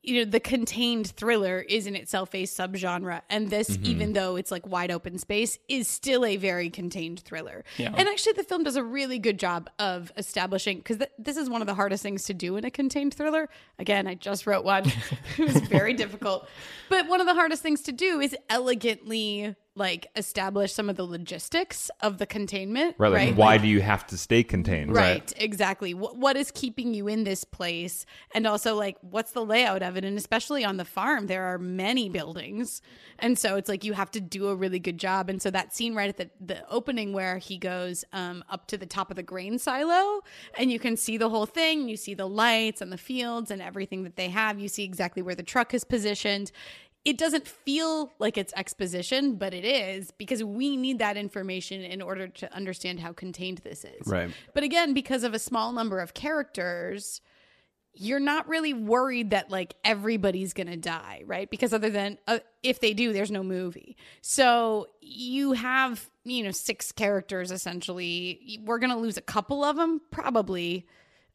you know, the contained thriller is in itself a subgenre, and this, Mm-hmm. even though it's like wide open space, is still a very contained thriller. Yeah. And actually, the film does a really good job of establishing because th- this is one of the hardest things to do in a contained thriller. Again, I just wrote one; [LAUGHS] it was very [LAUGHS] difficult. But one of the hardest things to do is elegantly like establish some of the logistics of the containment. Right. Like, right? why Like- do you have to stay contained? Right, exactly. What what is keeping you in this place, and also like what's the layout of it, and especially on the farm, there are many buildings, and so it's like you have to do a really good job. And so that scene right at the the opening where he goes um, up to the top of the grain silo, and you can see the whole thing. You see the lights and the fields and everything that they have. You see exactly where the truck is positioned it doesn't feel like it's exposition, but it is because we need that information in order to understand how contained this is. Right. But again, because of a small number of characters, you're not really worried that like everybody's going to die, right? Because other than uh, if they do, there's no movie. So you have, you know, six characters essentially. We're going to lose a couple of them, probably.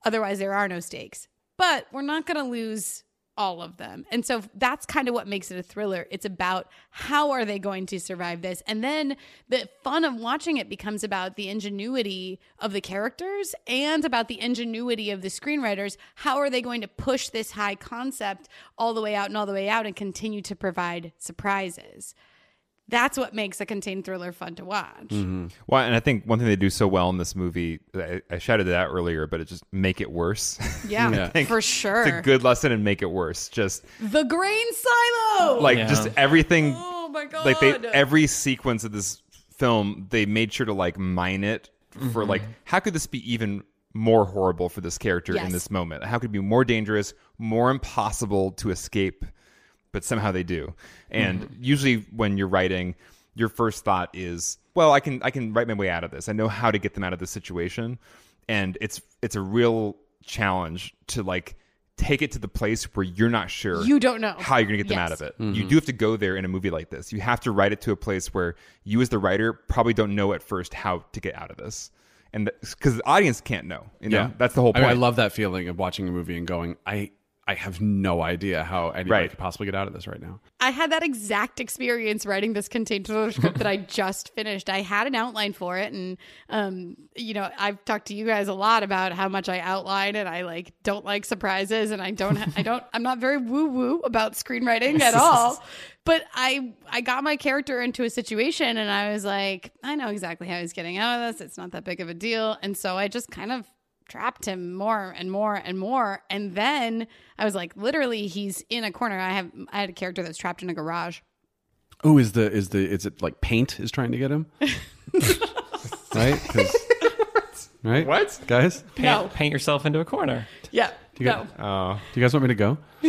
Otherwise, there are no stakes. But we're not going to lose all of them. And so that's kind of what makes it a thriller. It's about how are they going to survive this? And then the fun of watching it becomes about the ingenuity of the characters and about the ingenuity of the screenwriters. How are they going to push this high concept all the way out and all the way out and continue to provide surprises? That's what makes a contained thriller fun to watch. Well, and I think one thing they do so well in this movie, I, I shouted it out earlier, but it just make it worse. [LAUGHS] Yeah, Yeah. for sure. it's a good lesson and make it worse. Just the grain silo. like Yeah. just everything. oh my god. Like they every sequence of this film, they made sure to like mine it Mm-hmm. for like how could this be even more horrible for this character Yes. in this moment? How could it be more dangerous, more impossible to escape? But somehow they do. And Mm-hmm. usually when you're writing, your first thought is, well, I can I can write my way out of this. I know how to get them out of this situation. And it's it's a real challenge to like take it to the place where you're not sure You don't know. how you're going to get them Yes. out of it. You do have to go there in a movie like this. You have to write it to a place where you, as the writer, probably don't know at first how to get out of this, and because the audience can't know. You know, that's the whole I, point. mean, I love that feeling of watching a movie and going, I I have no idea how anybody Right. could possibly get out of this right now. I had that exact experience writing this contained thriller [LAUGHS] script that I just finished. I had an outline for it, and um, you know, I've talked to you guys a lot about how much I outline, and I like don't like surprises, and I don't, I don't, I'm not very woo woo about screenwriting at [LAUGHS] all. But I, I got my character into a situation, and I was like, I know exactly how he's getting out of this. It's not that big of a deal, and so I just kind of trapped him more and more and more and then i was like literally he's in a corner i have i had a character that's trapped in a garage Oh, is the is the is it like paint is trying to get him? [LAUGHS] right? 'Cause- right? What? Guys? Paint, No. paint yourself into a corner. yeah you no got- Oh, Do you guys want me to go? [LAUGHS]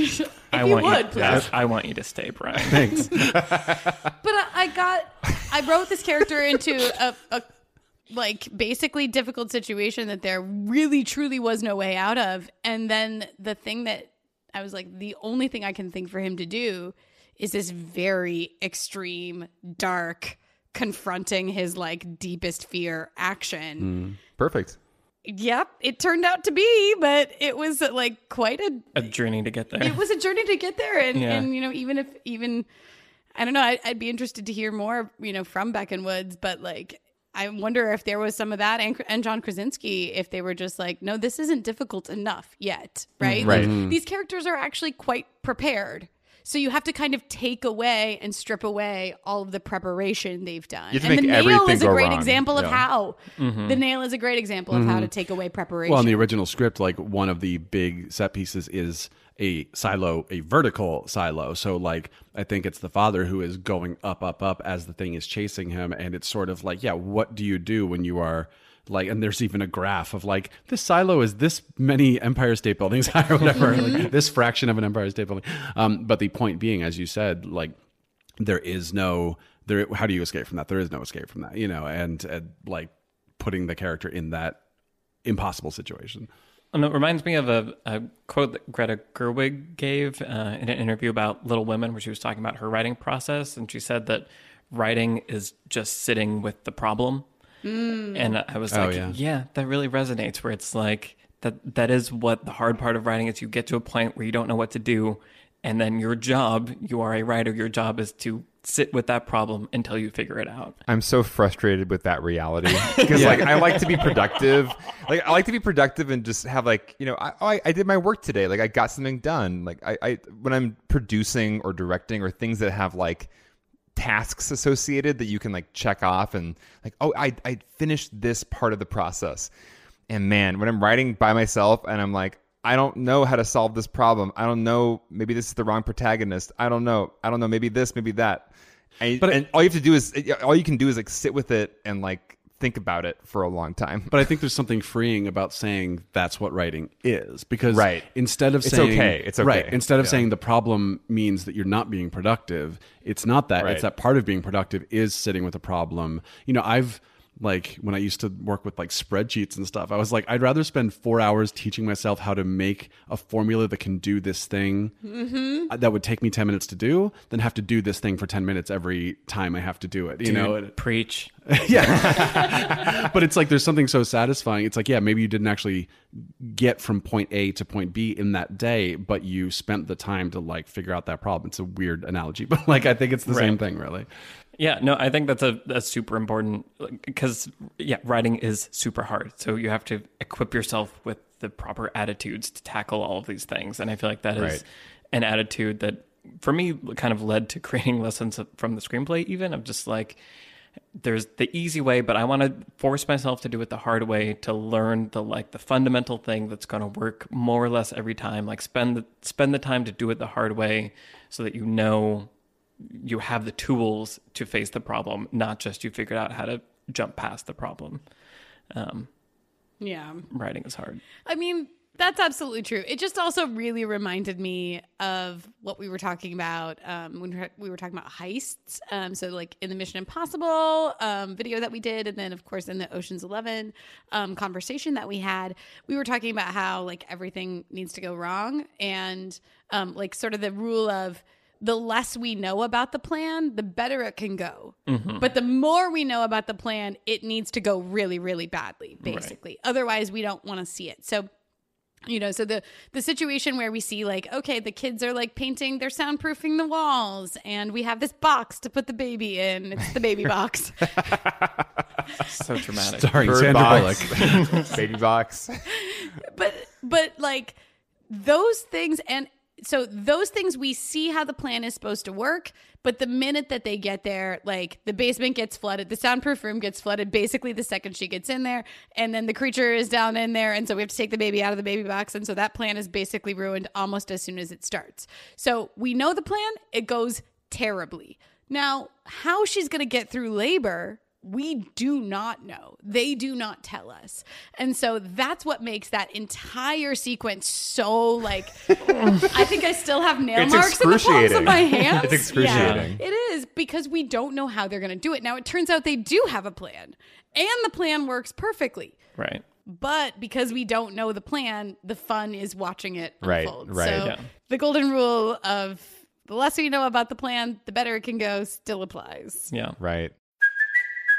I you want would, you. please. I, I want you to stay, Brian. Thanks. [LAUGHS] but I, I got i wrote this character into a, a like basically difficult situation that there really truly was no way out of and then the thing that i was like the only thing i can think for him to do is this very extreme dark confronting his like deepest fear action hmm. perfect. Yep, it turned out to be, but it was like quite a A journey to get there. it was a journey to get there and, Yeah. and you know even if even i don't know I, i'd be interested to hear more you know from beck and woods but like i wonder if there was some of that and, and john krasinski if they were just like no this isn't difficult enough yet right mm, Right. Like, these characters are actually quite prepared so you have to kind of take away and strip away all of the preparation they've done. You have and the nail everything is a great wrong. example of Yeah. how. Mm-hmm. The nail is a great example of how mm-hmm. to take away preparation. Well, in the original script, like one of the big set pieces is a silo, a vertical silo. So, like, I think it's the father who is going up, up, up as the thing is chasing him. And it's sort of like, yeah, what do you do when you are like, and there's even a graph of like, this silo is this many Empire State Buildings high [LAUGHS] or whatever, like this fraction of an Empire State Building. Um, but the point being, as you said, like, there is no there how do you escape from that? There is no escape from that, you know, and, and like putting the character in that impossible situation. And it reminds me of a, a quote that Greta Gerwig gave uh, in an interview about Little Women, where she was talking about her writing process. And she said that writing is just sitting with the problem. And I was Oh, like, yeah. yeah. that really resonates, where it's like that that is what the hard part of writing is you get to a point where you don't know what to do. And then your job, you are a writer, your job is to sit with that problem until you figure it out. I'm so frustrated with that reality [LAUGHS] because like I like to be productive. Like I like to be productive and just have like you know I, oh, I I did my work today. Like I got something done. Like I, I when I'm producing or directing or things that have like tasks associated that you can like check off and like oh I I finished this part of the process. And man, when I'm writing by myself and I'm like I don't know how to solve this problem. I don't know. Maybe this is the wrong protagonist. I don't know. I don't know. Maybe this. Maybe that. And, But- and all you have to do is all you can do is like sit with it and like think about it for a long time. But I think there's something freeing about saying that's what writing is because Right. instead of saying It's saying okay. It's okay. right instead of Yeah. saying the problem means that you're not being productive, it's not that. Right. It's that part of being productive is sitting with a problem. You know, I've like when I used to work with like spreadsheets and stuff, I was like, I'd rather spend four hours teaching myself how to make a formula that can do this thing Mm-hmm. that would take me 10 minutes to do than have to do this thing for 10 minutes every time I have to do it. You know, Dude, preach. [LAUGHS] Yeah. [LAUGHS] but it's like there's something so satisfying. It's like, yeah, maybe you didn't actually get from point A to point B in that day, but you spent the time to like figure out that problem. It's a weird analogy, [LAUGHS] but like I think it's the same thing, really. Yeah, no, I think that's a that's super important because yeah, writing is super hard. So you have to equip yourself with the proper attitudes to tackle all of these things, and I feel like that is Right. an attitude that for me kind of led to [LAUGHS] creating lessons from the screenplay. Even of just like there's the easy way, but I want to force myself to do it the hard way to learn the like the fundamental thing that's going to work more or less every time. Like spend the, spend the time to do it the hard way so that you know you have the tools to face the problem, not just you figured out how to jump past the problem. Um, Yeah. writing is hard. I mean, that's absolutely true. It just also really reminded me of what we were talking about um, when we were- talking about heists. Um, so, like in the Mission Impossible um, video that we did, and then of course in the Ocean's Eleven um, conversation that we had, we were talking about how like everything needs to go wrong, and um, like sort of the rule of the less we know about the plan, the better it can go. Mm-hmm. But the more we know about the plan, it needs to go really, really badly, basically. Otherwise, we don't want to see it. So, you know, so the the situation where we see like, okay, the kids are like painting, they're soundproofing the walls, and we have this box to put the baby in. It's the baby box. [LAUGHS] So dramatic. Starring Bird Sandra box, Bullock. [LAUGHS] baby box. but but like those things and so those things we see how the plan is supposed to work but the minute that they get there like the basement gets flooded the soundproof room gets flooded basically the second she gets in there and then the creature is down in there and so we have to take the baby out of the baby box and so that plan is basically ruined almost as soon as it starts. So we know the plan it goes terribly. Now how she's going to get through labor we do not know. They do not tell us. And so that's what makes that entire sequence so like [LAUGHS] I think I still have nail It's marks in the palms of my hands. [LAUGHS] It's excruciating. Yeah, it is because we don't know how they're going to do it. Now it turns out they do have a plan. And the plan works perfectly. Right. But because we don't know the plan, the fun is watching it Right, unfold. right. So Yeah. the golden rule of the less you know about the plan, the better it can go still applies. Yeah. Right.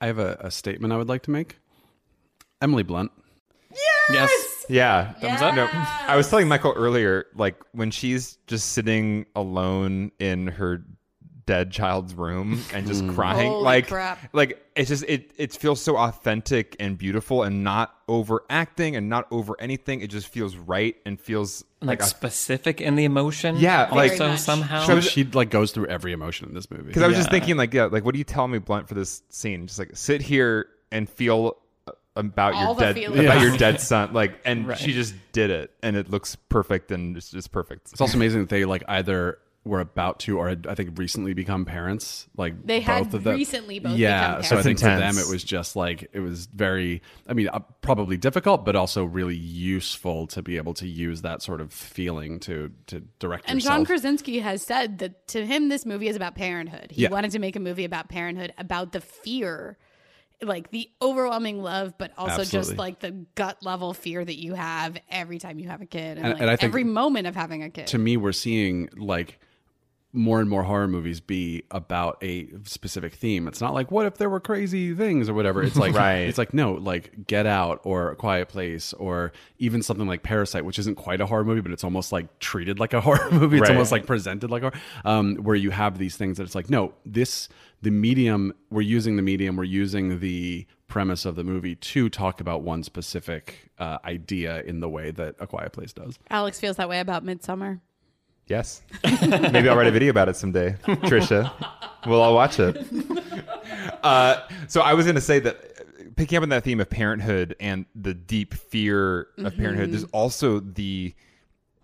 I have a, a statement I would like to make. Emily Blunt. Yes. Yeah. Thumbs up. No, I was telling Michael earlier, like when she's just sitting alone in her dead child's room and just crying. Holy like, crap. like it's just it it feels so authentic and beautiful and not overacting and not over anything. It just feels right and feels like like, a specific in the emotion. Yeah, like- also Very much. somehow. So I was- she like goes through every emotion in this movie. Because I was just Yeah. thinking, like, yeah, like, what do you tell me, Blunt, for this scene? Just like sit here and feel uh, about All your dead feelings. about Yeah. your dead [LAUGHS] son. Like, and Right. she just did it, and it looks perfect, and it's just perfect. It's also amazing that they like either were about to or had, I think recently become parents. Like They had both of them. recently both yeah. become So I parents. think That's for them it was just like it was very. I mean, uh, probably difficult, but also really useful to be able to use that sort of feeling to to direct And yourself. John Krasinski has said that to him, this movie is about parenthood. He Yeah. wanted to make a movie about parenthood, about the fear, like the overwhelming love, but also just like the gut level fear that you have every time you have a kid, and, And- like and I think- every moment of having a kid. to me, we're seeing like more and more horror movies be about a specific theme. It's not like what if there were crazy things or whatever. It's [LAUGHS] like Right. it's like no, like Get Out or A Quiet Place or even something like Parasite, which isn't quite a horror movie, but it's almost like treated like a [LAUGHS] horror movie. It's Right. almost like presented like horror. Um, where you have these things that it's like no, this the medium we're using the medium we're using the premise of the movie to talk about one specific uh, idea in the way that A Quiet Place does. Alex feels that way about Midsommar. Yes, maybe I'll write a video about it someday, Trisha. We'll all watch it. Uh, so I was going to say that uh, picking up on that theme of parenthood and the deep fear of parenthood, there's also the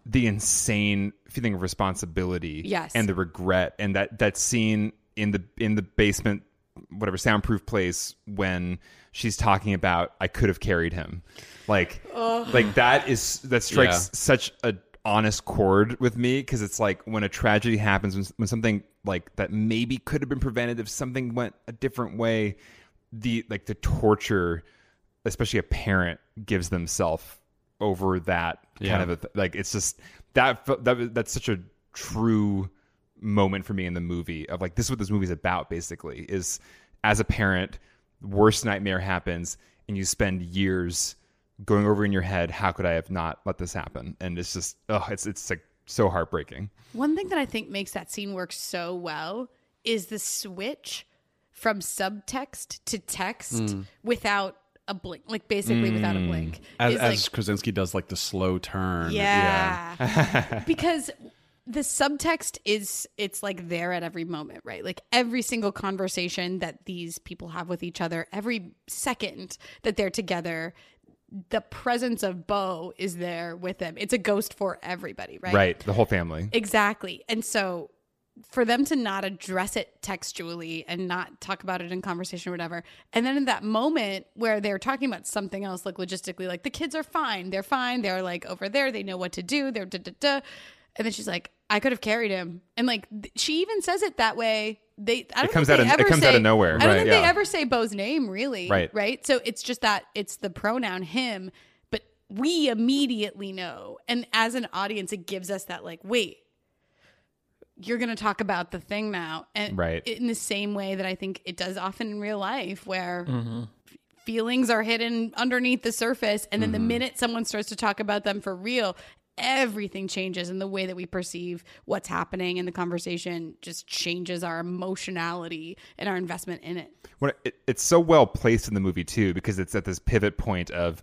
the insane feeling of responsibility Yes. and the regret and that that scene in the in the basement whatever soundproof place when she's talking about I could have carried him like like that is that strikes Yeah. such a honest chord with me because it's like when a tragedy happens when, when something like that maybe could have been prevented if something went a different way the like the torture especially a parent gives themselves over that Yeah. kind of a th- like it's just that that that's such a true moment for me in the movie of like this is what this movie's about basically is as a parent worst nightmare happens and you spend years going over in your head how could i have not let this happen and it's just oh it's it's like so heartbreaking One thing that I think makes that scene work so well is the switch from subtext to text mm. without a blink, like basically without a mm. blink. As, as like, Krasinski does like the slow turn. yeah. [LAUGHS] because the subtext is it's like there at every moment, right? Like every single conversation that these people have with each other, every second that they're together, the presence of Beau is there with them. It's a ghost for everybody, right? right the whole family Exactly. And so for them to not address it textually and not talk about it in conversation or whatever, and then in that moment where they're talking about something else, like logistically, like the kids are fine, they're fine, they're like over there, they know what to do, they're da da da. And then she's like, I could have carried him. And like th- she even says it that way. They I don't comes think out they of- it ever comes out of nowhere. I don't Right, think they ever say Beau's name really. Right. Right. So it's just that it's the pronoun him, but we immediately know. And as an audience, it gives us that like, wait, you're going to talk about the thing now. And Right. in the same way that I think it does often in real life, where f- feelings are hidden underneath the surface. And then the mm-hmm. minute someone starts to talk about them for real, everything changes. And the way that we perceive what's happening in the conversation just changes our emotionality and our investment in it. when it, it's so well placed in the movie too because it's at this pivot point of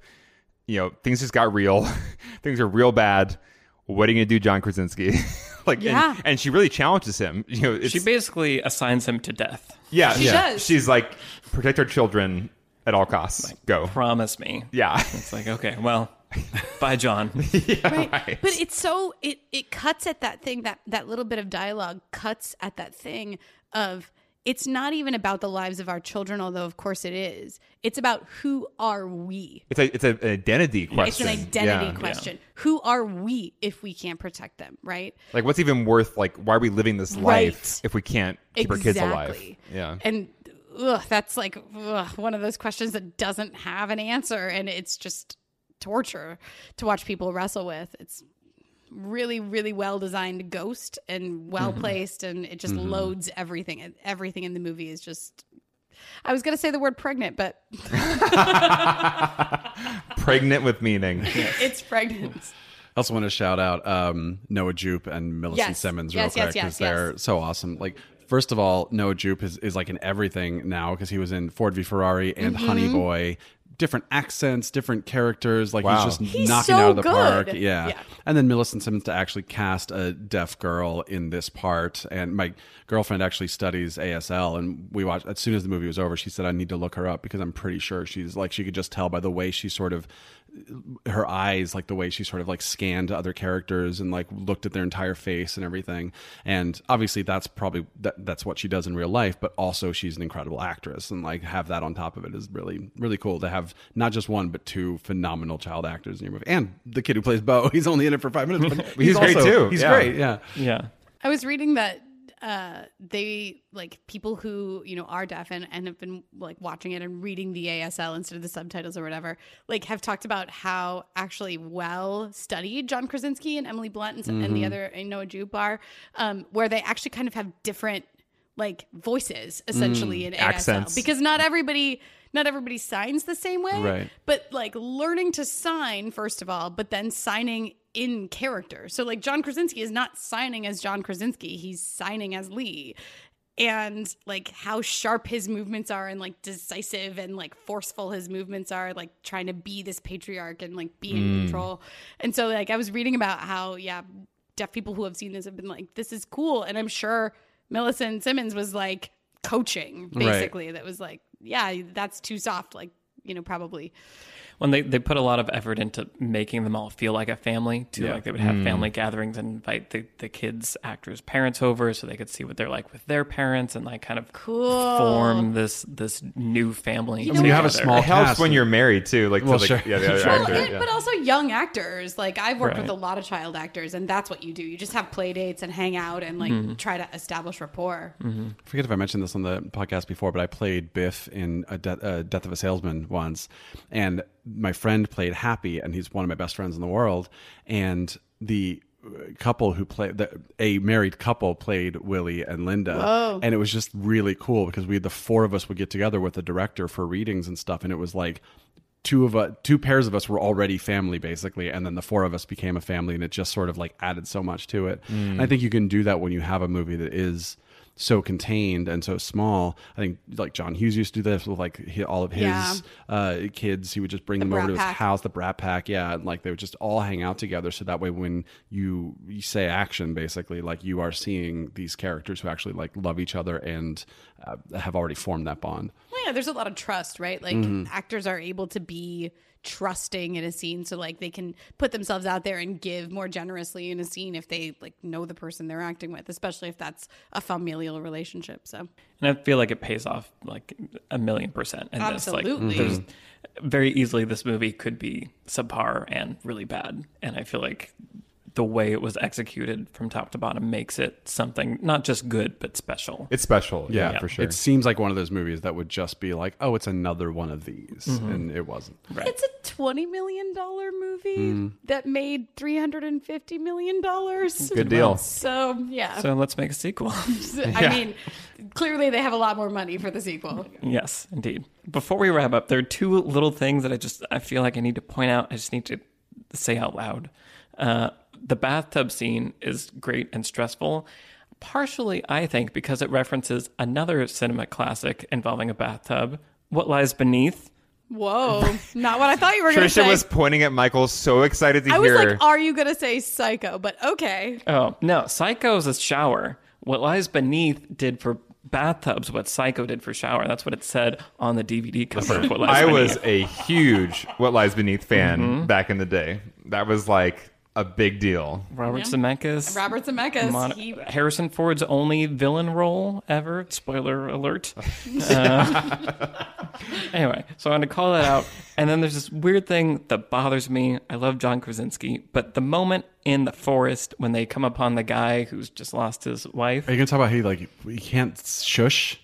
you know things just got real [LAUGHS] things are real bad what are you gonna do john krasinski [LAUGHS] like Yeah. and, she really challenges him you know it's, she basically assigns him to death. yeah She yeah. does. she's like protect our children at all costs go Promise me. yeah It's like, okay, well, [LAUGHS] bye, John. [LAUGHS] right. But it's so it it cuts at that thing that that little bit of dialogue cuts at that thing of it's not even about the lives of our children, although of course it is. It's about who are we. it's a it's a, an identity question. It's an identity Yeah. question. Who are we if we can't protect them, right? like what's even worth like why are we living this Right. life if we can't keep our kids alive yeah And ugh, that's like ugh, one of those questions that doesn't have an answer, and it's just torture to watch people wrestle with. It's really, really well designed ghost and well placed, and it just loads everything. Everything in the movie is just. I was gonna say the word pregnant, but [LAUGHS] pregnant with meaning [LAUGHS] it's pregnant. I also want to shout out um, Noah Jupe and Millicent Yes. Simmons real yes, quick yes, because they're yes. so awesome. Like First of all, Noah Jupe is, is like in everything now because he was in Ford v Ferrari and Mm-hmm. Honey Boy. Different accents, different characters. Like Wow. he's just He's knocking so out of the good. park. Yeah. Yeah. And then Millicent Simmons to actually cast a deaf girl in this part. And my girlfriend actually studies ASL. And we watched, as soon as the movie was over, she said, I need to look her up because I'm pretty sure she's like, she could just tell by the way she sort of her eyes, like the way she sort of like scanned other characters and like looked at their entire face and everything. And obviously, that's probably that, that's what she does in real life. But also, she's an incredible actress, and like have that on top of it is really really cool to have not just one but two phenomenal child actors in your movie. And the kid who plays Beau, [LAUGHS] he's only in it for five minutes, but [LAUGHS] He's great, also- too. He's Yeah. great, yeah. Yeah. I was reading that uh, they like people who you know are deaf and, and have been like watching it and reading the ASL instead of the subtitles or whatever, like have talked about how actually well studied John Krasinski and Emily Blunt and, some- and the other and Noah Jupe are, um, where they actually kind of have different like voices essentially in ASL Accents. because not everybody not everybody signs the same way Right. but like learning to sign first of all but then signing in character. So like john krasinski is not signing as john krasinski. He's signing as lee. And like how sharp his movements are and like decisive and like forceful his movements are like trying to be this patriarch and like be in hmm. control. And so like i was reading about how yeah deaf people who have seen this have been like this is cool. And i'm sure millicent simmons was like coaching Right. basically. That was like yeah that's too soft like you know probably when they, they put a lot of effort into making them all feel like a family too like they would have hmm. family gatherings and invite the, the kids actors parents over so they could see what they're like with their parents and like kind of Cool. form this this new family know When you have a small It helps cast when of- you're married too, like Well, to the, sure. yeah, the other [LAUGHS] Sure. actor. And- yeah. but also young actors like i've worked with a lot of child actors and that's what you do you just have play dates and hang out and like mm-hmm. try to establish rapport mm-hmm. I forget if I mentioned this on the podcast before, but I played Biff in a De- uh, Death of a Salesman once, and my friend played Happy, and he's one of my best friends in the world. And the uh, couple who played the, a married couple played Willie and Linda, and it was just really cool because we the four of us would get together with the director for readings and stuff, and it was like two of us two pairs of us were already family basically and then the four of us became a family and it just sort of like added so much to it. And i think you can do that when you have a movie that is so contained and so small. I think like john hughes used to do this with like he, all of his Yeah. uh, kids. He would just bring them over to his Pack. house the brat pack. Yeah and like they would just all hang out together so that way when you you say action basically like you are seeing these characters who actually like love each other and uh, have already formed that bond. Well, yeah there's a lot of trust right? Like actors are able to be trusting in a scene so like they can put themselves out there and give more generously in a scene if they like know the person they're acting with especially if that's a familial relationship so and i feel like it pays off like a million percent and Absolutely. like, there's very easily this movie could be subpar and really bad and i feel like the way it was executed from top to bottom makes it something not just good but special It's special, yeah, Yeah, for sure. It seems like one of those movies that would just be like, oh, it's another one of these, Mm-hmm. and it wasn't. right It's a twenty million dollar movie Mm. that made three hundred and fifty million dollars. Good deal. So yeah, so let's make a sequel [LAUGHS] I mean, clearly they have a lot more money for the sequel. Yes, indeed. Before we wrap up, there are two little things that I just I feel like I need to point out. I just need to say out loud. Uh, the bathtub scene is great and stressful. Partially, I think, because it references another cinema classic involving a bathtub, What Lies Beneath. Whoa, not what I thought you were going to Trisha say. was pointing at Michael, so excited to hear it. I was like, are you going to say Psycho? But okay. Oh, no, Psycho is a shower. What Lies Beneath did for bathtubs what Psycho did for shower. That's what it said on the DVD cover What Lies I Beneath. was a huge What Lies Beneath fan Mm-hmm. back in the day. That was like a big deal. Robert Yeah. Zemeckis. Robert Zemeckis. Mon- he, Harrison Ford's only villain role ever. Spoiler alert. [LAUGHS] Uh, [LAUGHS] anyway, so I wanted to call that out. And then there's this weird thing that bothers me. I love John Krasinski, but the moment in the forest when they come upon the guy who's just lost his wife, Are you gonna talk about how he like he can't shush?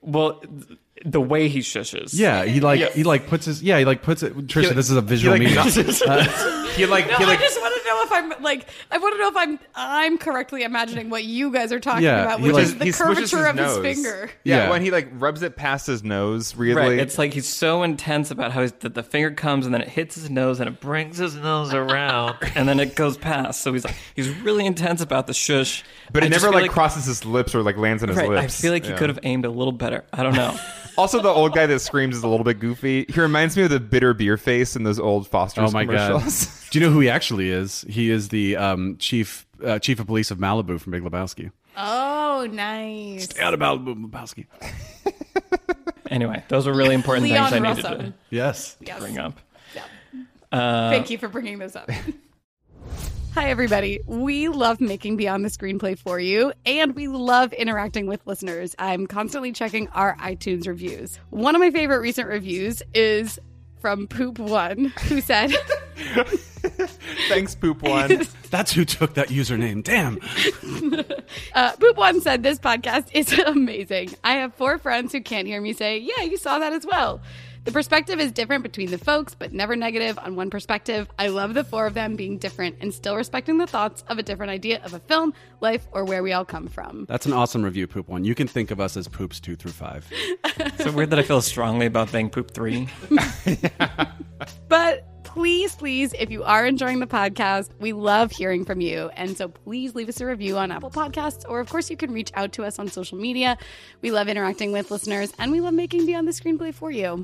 well, the way he shushes. Yeah, he like he like puts his yeah he like puts it. Trisha, this is a visual like, medium. not- uh, he like No, he like I want to know if I'm like I want to know if I'm I'm correctly imagining what you guys are talking Yeah, about, he which like- is the he smushes curvature his of nose. his finger. Yeah, Yeah. when he like rubs it past his nose, really. Right. It's like he's so intense about how he's, that the finger comes and then it hits his nose and it brings his nose around [LAUGHS] and then it goes past. So he's like he's really intense about the shush. but I it just never feel like, crosses his lips or like lands on his Right, lips. I feel like he Yeah. could have aimed a little better. I don't know. [LAUGHS] Also, the old guy that screams is a little bit goofy. He reminds me of the bitter beer face in those old Foster's Oh my god! commercials. [LAUGHS] Do you know who he actually is? He is the um, chief uh, chief of police of Malibu from Big Lebowski. Oh, nice. Stay out of Malibu, Lebowski. [LAUGHS] anyway, those were really important Leon things I needed Russom. to Yes. Yes. bring up. Yeah, thank you for bringing this up. [LAUGHS] Hi, everybody. We love making Beyond the Screenplay for you, and we love interacting with listeners. I'm constantly checking our iTunes reviews. One of my favorite recent reviews is from Poop One, who said, [LAUGHS] [LAUGHS] Thanks, poop one. [LAUGHS] That's who took that username. Damn. [LAUGHS] uh, Poop One said, This podcast is amazing. I have four friends who can't hear me say, Yeah, you saw that as well. The perspective is different between the folks, but never negative on one perspective. I love the four of them being different and still respecting the thoughts of a different idea of a film, life, or where we all come from. That's an awesome review, Poop One. You can think of us as Poops two through five. So weird that I feel strongly about being poop three. But please, please, if you are enjoying the podcast, we love hearing from you. And so please leave us a review on Apple Podcasts, or of course, you can reach out to us on social media. We love interacting with listeners, and we love making Beyond the Screenplay for you.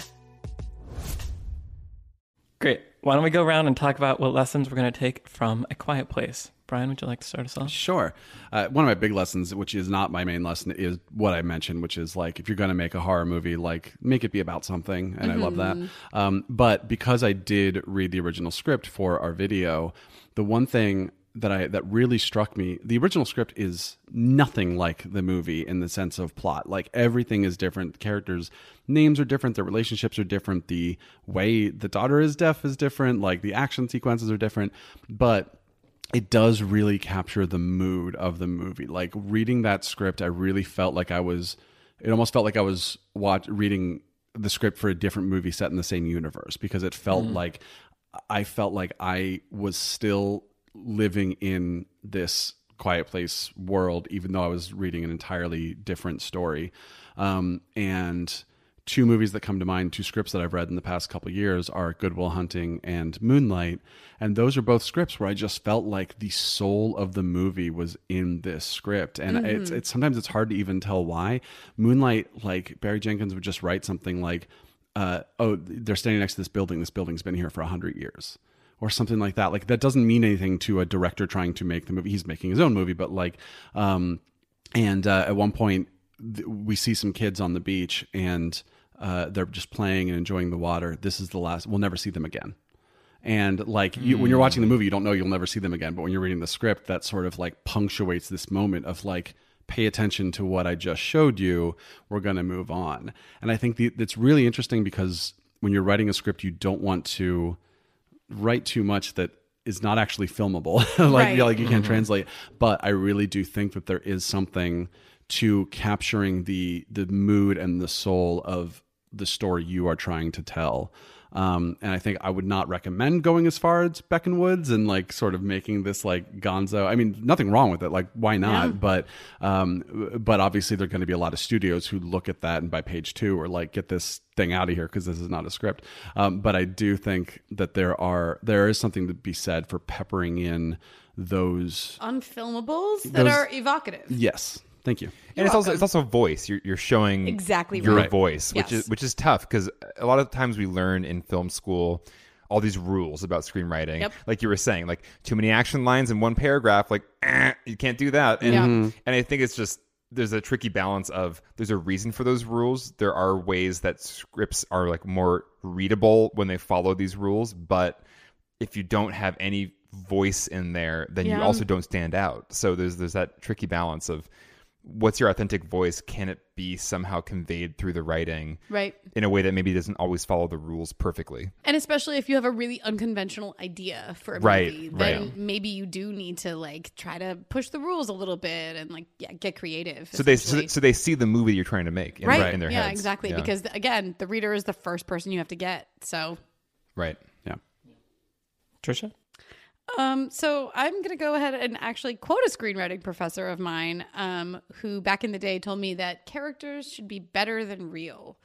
Great. Why don't we go around and talk about what lessons we're going to take from A Quiet Place? Brian, would you like to start us off? Sure. Uh, one of my big lessons, which is not my main lesson, is what I mentioned, which is like if you're going to make a horror movie, like make it be about something, and I love that. Um, but because I did read the original script for our video, the one thing that I that really struck me, the original script is nothing like the movie in the sense of plot. Like everything is different. The characters' names are different. Their relationships are different. The way the daughter is deaf is different. Like the action sequences are different. But it does really capture the mood of the movie. Like reading that script, I really felt like I was. It almost felt like I was watch reading the script for a different movie set in the same universe because it felt like I felt like I was still living in this quiet place world, even though I was reading an entirely different story. Um, and two movies that come to mind, two scripts that I've read in the past couple of years are Good Will Hunting and Moonlight. And those are both scripts where I just felt like the soul of the movie was in this script. And it's, it's sometimes it's hard to even tell why. Moonlight, like Barry Jenkins would just write something like, uh, oh, they're standing next to this building. This building's been here for a hundred years or something like that. Like that doesn't mean anything to a director trying to make the movie. He's making his own movie, but like, um, and uh, at one point th- we see some kids on the beach and uh, they're just playing and enjoying the water. This is the last. We'll never see them again. And like you, when you're watching the movie, you don't know you'll never see them again. But when you're reading the script, that sort of like punctuates this moment of like, pay attention to what I just showed you. We're going to move on. And I think the, it's really interesting because when you're writing a script, you don't want to write too much that is not actually filmable. [LAUGHS] like, Right. yeah, like you can't translate. But I really do think that there is something to capturing the the mood and the soul of the story you are trying to tell. Um, and I think I would not recommend going as far as Beck and like sort of making this like gonzo. I mean, nothing wrong with it. Like, why not? But, um, but obviously there are going to be a lot of studios who look at that and by page two or like, get this thing out of here because this is not a script. Um, but I do think that there are there is something to be said for peppering in those. Unfilmables that Those- are evocative. Yes, thank you. and it's also it's also voice. You're you're showing Exactly your right. voice, which Yes. is which is tough because a lot of times we learn in film school all these rules about screenwriting. Yep. Like you were saying, like too many action lines in one paragraph. Like eh, you can't do that. And Yeah. Mm-hmm. Mhm. and I think it's just there's a tricky balance of there's a reason for those rules. There are ways that scripts are like more readable when they follow these rules, but if you don't have any voice in there, then you also don't stand out. So there's there's that tricky balance of what's your authentic voice? Can it be somehow conveyed through the writing Right. in a way that maybe doesn't always follow the rules perfectly? And especially if you have a really unconventional idea for a Right, movie, right. then maybe you do need to like try to push the rules a little bit and like yeah, get creative. So they so, so they see the movie you're trying to make in, right in their yeah, heads. exactly. Yeah. Because again, the reader is the first person you have to get. So right. Yeah. Trisha? Um, so I'm gonna go ahead and actually quote a screenwriting professor of mine, um, who back in the day told me that characters should be better than real.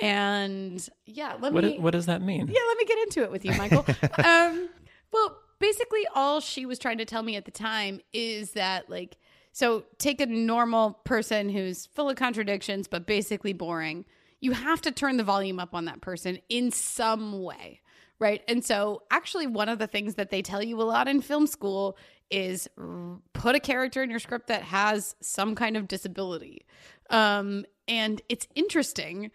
And yeah, let What, me what does that mean? yeah, let me get into it with you, Michael. [LAUGHS] um, well, basically, all she was trying to tell me at the time is that, like, so take a normal person who's full of contradictions, but basically boring. You have to turn the volume up on that person in some way, right? And so, actually, one of the things that they tell you a lot in film school is put a character in your script that has some kind of disability. Um, and it's interesting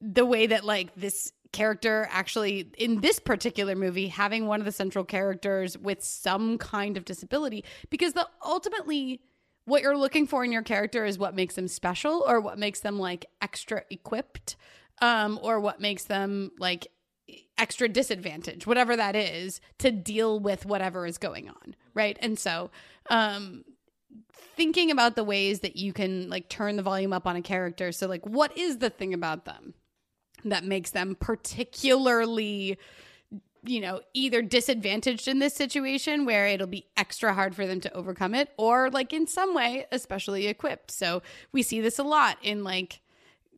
the way that like this character actually in this particular movie having one of the central characters with some kind of disability because the ultimately what you're looking for in your character is what makes them special or what makes them like extra equipped um or what makes them like extra disadvantage whatever that is to deal with whatever is going on right? And so um thinking about the ways that you can like turn the volume up on a character so like what is the thing about them that makes them particularly you know either disadvantaged in this situation where it'll be extra hard for them to overcome it or like in some way especially equipped? So we see this a lot in like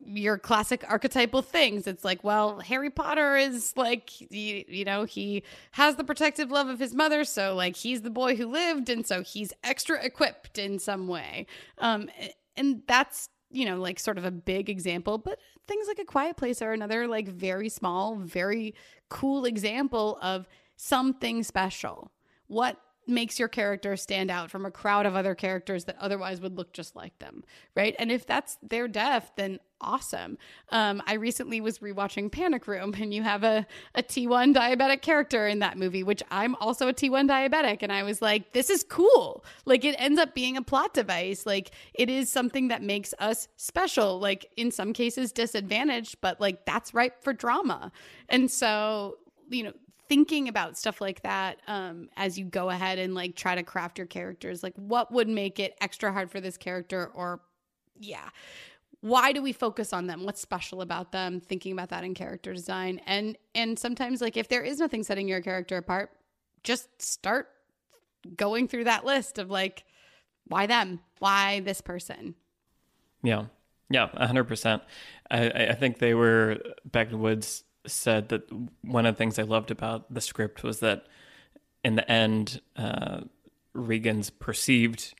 your classic archetypal things. It's like well harry potter is like you, you know he has the protective love of his mother so like he's the boy who lived and so he's extra equipped in some way. Um and that's you know like sort of a big example but things like a quiet place are another like very small very cool example of something special. What makes your character stand out from a crowd of other characters that otherwise would look just like them right? And if that's their deaf then awesome. Um, i recently was rewatching panic room and you have a, a t1 diabetic character in that movie which i'm also a t1 diabetic and i was like this is cool. Like it ends up being a plot device. Like it is something that makes us special like in some cases disadvantaged but like that's ripe for drama. And so you know thinking about stuff like that um, as you go ahead and like try to craft your characters like what would make it extra hard for this character or yeah. Why do we focus on them? What's special about them? Thinking about that in character design. And and sometimes like if there is nothing setting your character apart just start going through that list of like why them? Why this person? Yeah, yeah, hundred percent. I I think they were Beck and Woods said that one of the things I loved about the script was that in the end, uh, Regan's perceived,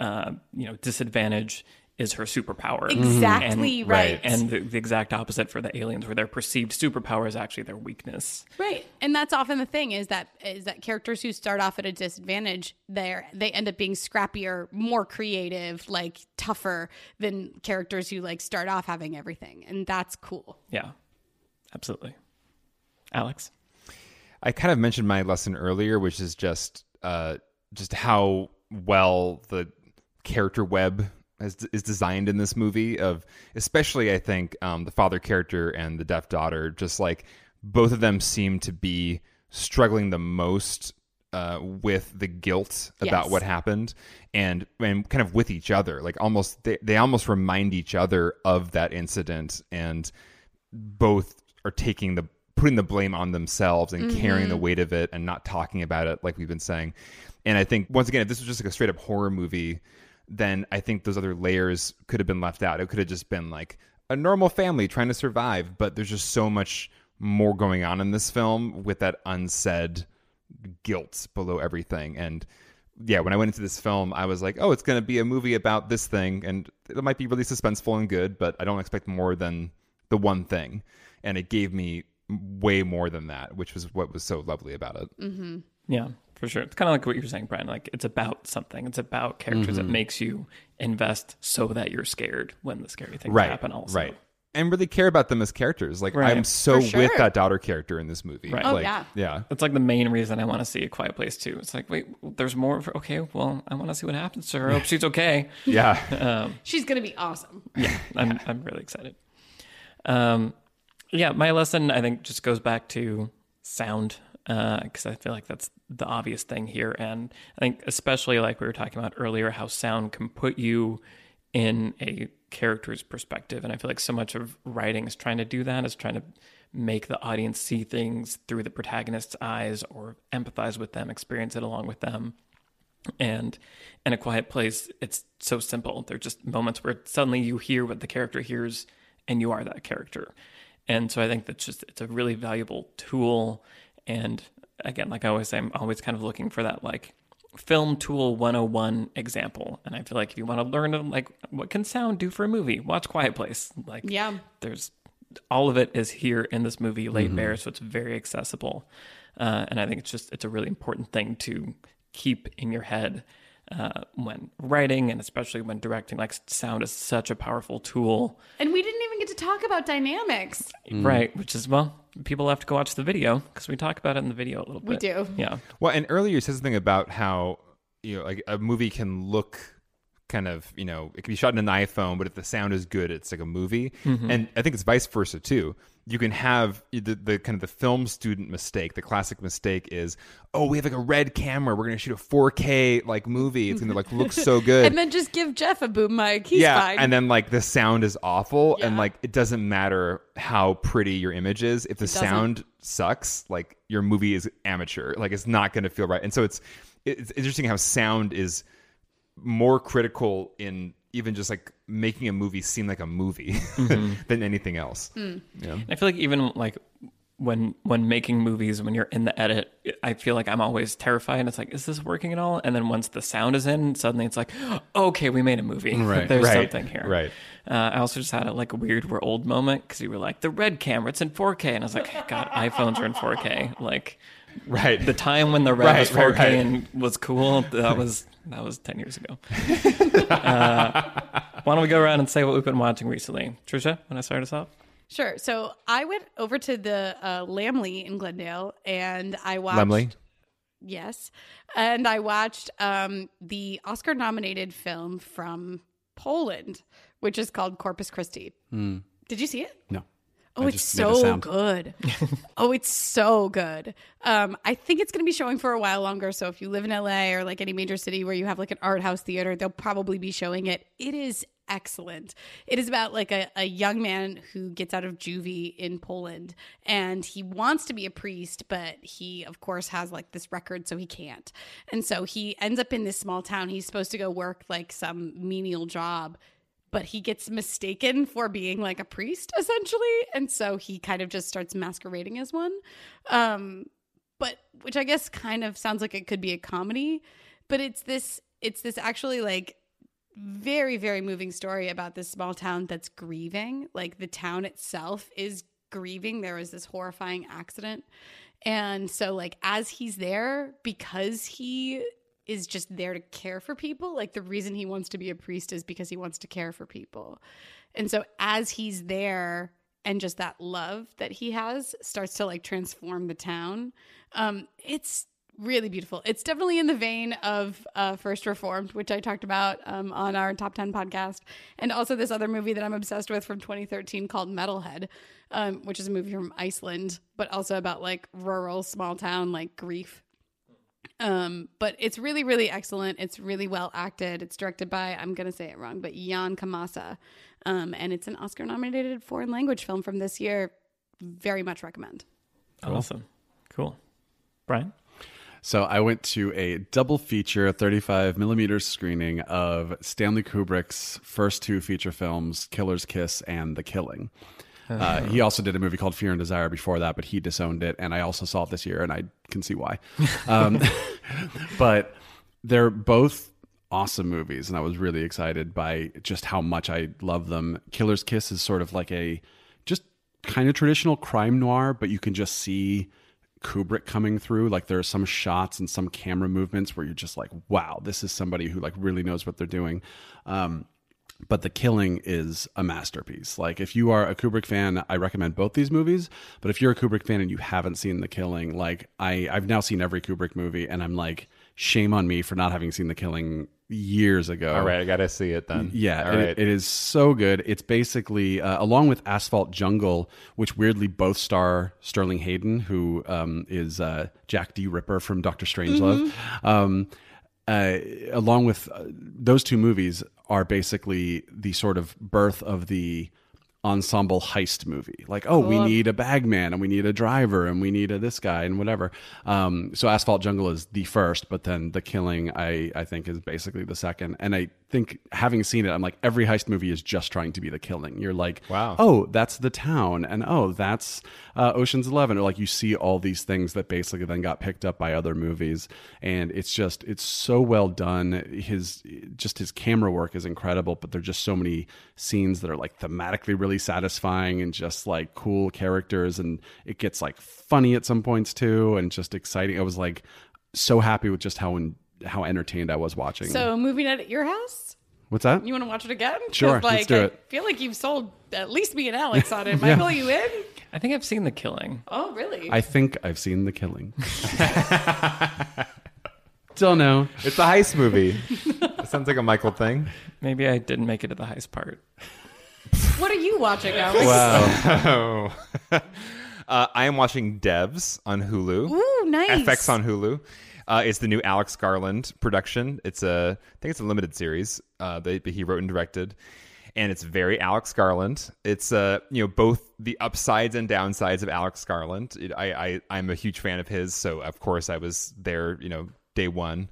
uh, you know, disadvantage is her superpower. Exactly And- right. And the, the exact opposite for the aliens, where their perceived superpower is actually their weakness. Right. And that's often the thing is that is that characters who start off at a disadvantage, they're they end up being scrappier, more creative, like tougher than characters who like start off having everything. And that's cool. Yeah, absolutely. Alex. I kind of mentioned my lesson earlier, which is just uh, just how well the character web is, is designed in this movie. Of especially, I think um, the father character and the deaf daughter, just like both of them seem to be struggling the most uh, with the guilt about Yes. what happened, and and kind of with each other. Like almost they they almost remind each other of that incident, and both are taking the putting the blame on themselves and carrying the mm-hmm. weight of it and not talking about it like we've been saying. And I think once again, if this was just like a straight up horror movie, then I think those other layers could have been left out. It could have just been like a normal family trying to survive, but there's just so much more going on in this film with that unsaid guilt below everything. And yeah, when I went into this film, I was like, oh, it's going to be a movie about this thing, and it might be really suspenseful and good, but I don't expect more than the one thing. And it gave me way more than that, which was what was so lovely about it. Yeah, for sure. It's kind of like what you're saying, Brian. Like it's about something. It's about characters Mm-hmm. that makes you invest so that you're scared when the scary things right happen. Also, right and really care about them as characters. Like Right. I'm so sure. with that daughter character in this movie. Right. Oh, Like, yeah. yeah. That's like the main reason I want to see A Quiet Place too. It's like, wait, there's more. For, okay, well, I want to see what happens to her. I hope she's okay. Yeah. [LAUGHS] She's gonna be awesome. yeah, I'm I'm really excited. Um, yeah, my lesson I think just goes back to sound uh, because I feel like that's the obvious thing here, and I think especially like we were talking about earlier, how sound can put you in a character's perspective, and I feel like so much of writing is trying to do that, is trying to make the audience see things through the protagonist's eyes or empathize with them, experience it along with them. And in a quiet place, it's so simple. There are just moments where suddenly you hear what the character hears and you are that character. And so I think that's just, it's a really valuable tool. And again, like I always say, I'm always kind of looking for that like film tool 101 example. And I feel like if you want to learn like what can sound do for a movie, watch Quiet Place. Like, Yeah. there's all of it is here in this movie laid bare so it's very accessible uh, and i think it's just it's a really important thing to keep in your head uh, when writing and especially when directing like sound is such a powerful tool And we didn't even get to talk about dynamics. Mm. right which is well people have to go watch the video because we talk about it in the video a little bit We do. yeah Well, and earlier you said something about how you know like a movie can look kind of you know it can be shot in an iPhone, but if the sound is good, it's like a movie. Mm-hmm. And I think it's vice versa too. You can have the, the kind of the film student mistake. The classic mistake is, oh, we have like a red camera. We're going to shoot a 4K like movie. It's going to like look so [LAUGHS] good. And then just give Jeff a boom mic. He's yeah, fine. and then like the sound is awful, and like it doesn't matter how pretty your image is. If the sound sucks, like your movie is amateur. Like it's not going to feel right. And so it's it's interesting how sound is more critical in even just like making a movie seem like a movie [LAUGHS] than anything else. Yeah. I feel like even like when when making movies, when you're in the edit, I feel like I'm always terrified. And it's like, is this working at all? And then once the sound is in, suddenly it's like, okay, we made a movie. Right. [LAUGHS] There's Right. something here. Right. Uh, I also just had a, like a weird we're old moment because you were like the red camera, it's in 4K, and I was like, God, [LAUGHS] iPhones are in 4K. Like Right. the time when the red Right, was 4K right, right. and was cool, that was that was 10 years ago. [LAUGHS] uh, why don't we go around and say what we've been watching recently? Trisha, when I start us off. Sure. So I went over to the uh, Laemmle in Glendale and I watched. Laemmle? Yes. And I watched um, the Oscar nominated film from Poland, which is called Corpus Christi. Did you see it? No. Oh, I it's just made a so good. [LAUGHS] oh, it's so good. Um, I think it's going to be showing for a while longer. So if you live in LA or like any major city where you have like an art house theater, they'll probably be showing it. It is excellent. It is about like a, a young man who gets out of juvie in Poland and he wants to be a priest, but he, of course, has like this record, so he can't. And so he ends up in this small town. He's supposed to go work like some menial job but he gets mistaken for being like a priest essentially and so he kind of just starts masquerading as one. Um but which i guess kind of sounds like it could be a comedy but it's this it's this actually like very very moving story about this small town that's grieving. Like the town itself is grieving. There was this horrifying accident. And so like as he's there because he is just there to care for people like the reason he wants to be a priest is because he wants to care for people. And so as he's there and just that love that he has starts to like transform the town um it's really beautiful. It's definitely in the vein of uh, first reformed which i talked about um, on our top 10 podcast and also this other movie that i'm obsessed with from 2013 called metalhead um, which is a movie from iceland but also about like rural small town like grief um, but it's really, really excellent. It's really well acted. It's directed by, I'm going to say it wrong, but Jan Komasa. Um, and it's an Oscar nominated foreign language film from this year. Very much recommend. Awesome. Cool. Brian? So I went to a double feature 35 millimeter screening of Stanley Kubrick's first two feature films, Killer's Kiss and The Killing. [LAUGHS] Uh, he also did a movie called Fear and Desire before that, but he disowned it, and I also saw it this year, and I can see why. [LAUGHS] Um, [LAUGHS] but they're both awesome movies, and I was really excited by just how much I love them. Killer's Kiss is sort of like a just kind of traditional crime noir, but you can just see Kubrick coming through. Like there are some shots and some camera movements where you're just like, wow, this is somebody who like really knows what they're doing. Um, but The Killing is a masterpiece. Like if you are a Kubrick fan, I recommend both these movies. But if you're a Kubrick fan and you haven't seen The Killing, like I I've now seen every Kubrick movie, and I'm like, shame on me for not having seen The Killing years ago. All right, I gotta see it then. Yeah, all it- it is so good. It's basically uh, along with Asphalt Jungle, which weirdly both star Sterling Hayden, who um, is uh, Jack D. Ripper from Doctor Strangelove. Um, uh, along with uh, those two movies are basically the sort of birth of the ensemble heist movie. Like, oh, we need a bagman and we need a driver and we need a this guy and whatever. Um, so Asphalt Jungle is the first, but then The Killing, I I think, is basically the second. And I think having seen it, I'm like, every heist movie is just trying to be The Killing. You're like, Wow. oh, that's the town, and oh, that's uh, Ocean's Eleven, or like you see all these things that basically then got picked up by other movies, and it's just it's so well done. His just his camera work is incredible, but there're just so many scenes that are like thematically really satisfying and just like cool characters, and it gets like funny at some points too, and just exciting. I was like so happy with just how en- how entertained I was watching. So movie night at your house? What's that? You want to watch it again? Sure, let's like, do I it. feel like you've sold at least me and Alex on it. [LAUGHS] Michael, you in? I think I've seen The Killing. Oh, really? I think I've seen The Killing. [LAUGHS] Don't know. It's a heist movie. it sounds like a Michael thing. Maybe I didn't make it to the heist part. What are you watching, Alex? Oh. [LAUGHS] uh, I am watching Devs on Hulu. Ooh, nice. FX on Hulu. Uh, it's the new Alex Garland production. It's a, I think it's a limited series uh, that he wrote and directed, and it's very Alex Garland. It's uh, you know, both the upsides and downsides of Alex Garland. It, I, I, I'm a huge fan of his, so of course I was there, you know, day one.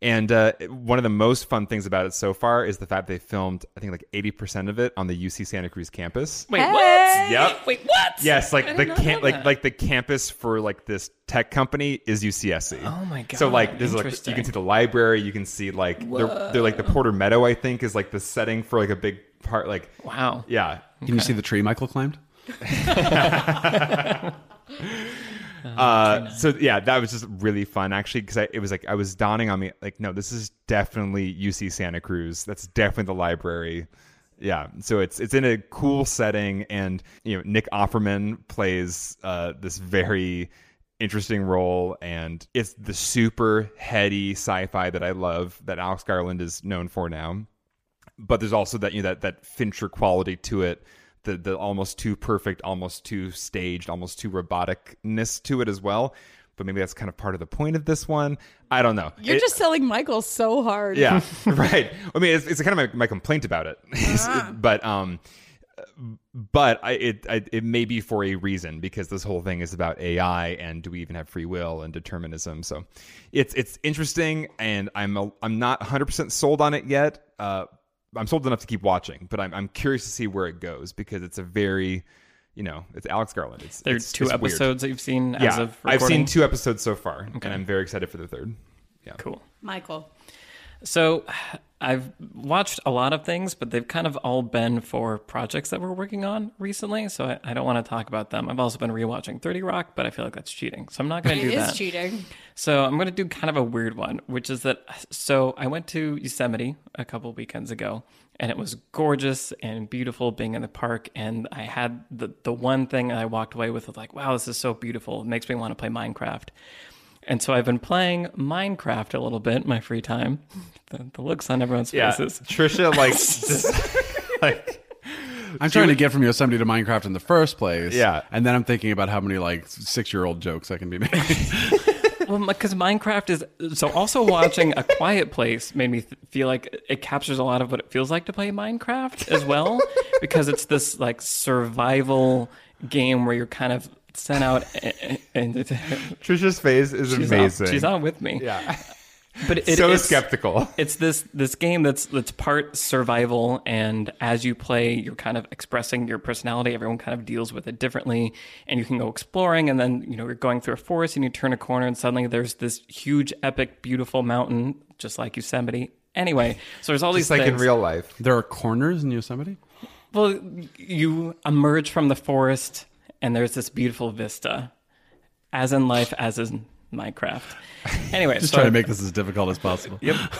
And uh, one of the most fun things about it so far is the fact they filmed, I think, like 80% of it on the UC Santa Cruz campus. Wait, Hey! what? Yep. Wait, what? Yes, like the did camp, like like the campus for like this tech company is UCSC. Oh my god. So like there's like you can see the library, you can see like they're, they're like the Porter Meadow, I think, is like the setting for like a big part. Like Wow. yeah, Can you see the tree Michael climbed? [LAUGHS] [LAUGHS] [LAUGHS] uh, so yeah, that was just really fun actually because it was like I was dawning on me like no, this is definitely UC Santa Cruz. That's definitely the library. Yeah, so it's it's in a cool setting, and you know Nick Offerman plays uh, this very interesting role, and it's the super heady sci-fi that I love that Alex Garland is known for now. But there's also that you know that that Fincher quality to it, the the almost too perfect, almost too staged, almost too roboticness to it as well. But maybe that's kind of part of the point of this one. I don't know. You're It- just selling Michael so hard. yeah, [LAUGHS] right. I mean, it's, it's kind of my, my complaint about it, [LAUGHS] Ah. but um, but I, it I, it may be for a reason because this whole thing is about AI and do we even have free will and determinism. So it's it's interesting, and I'm a, I'm not 100 percent sold on it yet. Uh, I'm sold enough to keep watching, but I'm I'm curious to see where it goes because it's a very you know, it's Alex Garland. It's There are it's- two it's weird. episodes that you've seen as Yeah, of I've seen two episodes so far, and I'm very excited for the third. Yeah, Cool. Michael. So I've watched a lot of things, but they've kind of all been for projects that we're working on recently. So I, I don't want to talk about them. I've also been rewatching 30 Rock, but I feel like that's cheating. So I'm not going to do is that. cheating. So I'm going to do kind of a weird one, which is that so I went to Yosemite a couple weekends ago and it was gorgeous and beautiful being in the park and I had the the one thing I walked away with was like, wow, this is so beautiful. It makes me want to play Minecraft. And so I've been playing Minecraft a little bit in my free time. [LAUGHS] The, the looks on everyone's yeah. faces. [LAUGHS] Trisha like [LAUGHS] just like I'm trying to get from Yosemite to Minecraft in the first place. Yeah. And then I'm thinking about how many like six year old jokes I can be making. Well, because Minecraft is so. Also, watching A Quiet Place made me th- feel like it captures a lot of what it feels like to play Minecraft as well, because it's this like survival game where you're kind of sent out and, and Trisha's face is she's amazing. On, she's on with me. Yeah. but it, so it's, skeptical. It's this this game that's that's part survival, and as you play, you're kind of expressing your personality. Everyone kind of deals with it differently, and you can go exploring, and then you know you're going through a forest, and you turn a corner, and suddenly there's this huge, epic, beautiful mountain, just like Yosemite. Anyway, so there's all Just these like in real life. there are corners in Yosemite. Well, you emerge from the forest, and there's this beautiful vista, as in life, as in Minecraft. Anyway, Just so trying to make this as difficult as possible. Yep. [LAUGHS]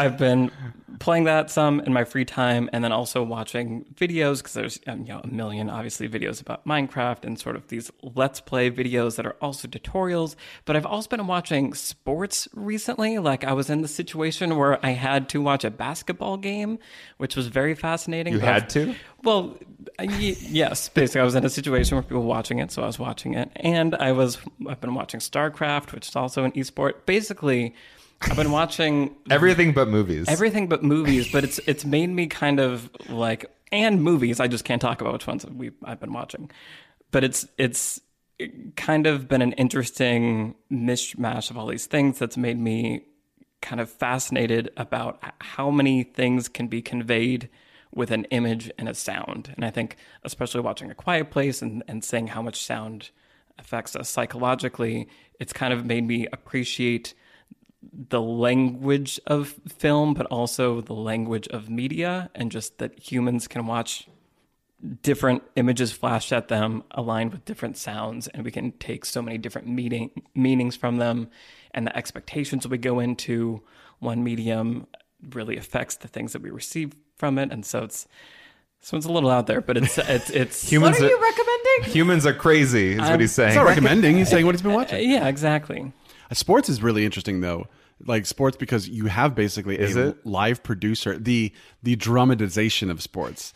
I've been playing that some in my free time, and then also watching videos because there's um, you know a million obviously videos about Minecraft and sort of these let's play videos that are also tutorials. But I've also been watching sports recently. Like I was in the situation where I had to watch a basketball game, which was very fascinating. You I've- had to? well, yes, basically, I was in a situation where people were watching it, so I was watching it, and I was I've been watching StarCraft, which is also an esport. Basically, I've been watching [LAUGHS] Everything but movies. everything but movies, but it's it's made me kind of like and movies. I just can't talk about which ones we I've been watching, but it's it's kind of been an interesting mishmash of all these things that's made me kind of fascinated about how many things can be conveyed with an image and a sound. And I think, especially watching A Quiet Place and, and seeing how much sound affects us psychologically, it's kind of made me appreciate the language of film, but also the language of media, and just that humans can watch different images flashed at them aligned with different sounds and we can take so many different meaning meanings from them and the expectations we go into one medium really affects the things that we receive from it and so it's so it's a little out there but it's it's it's [LAUGHS] humans What are you recommending? humans are crazy, is what he's saying. He's not recommending. He's saying what he's been watching. Uh, yeah exactly Sports is really interesting though. Like sports because you have basically Is a it? live producer. The the dramatization of sports.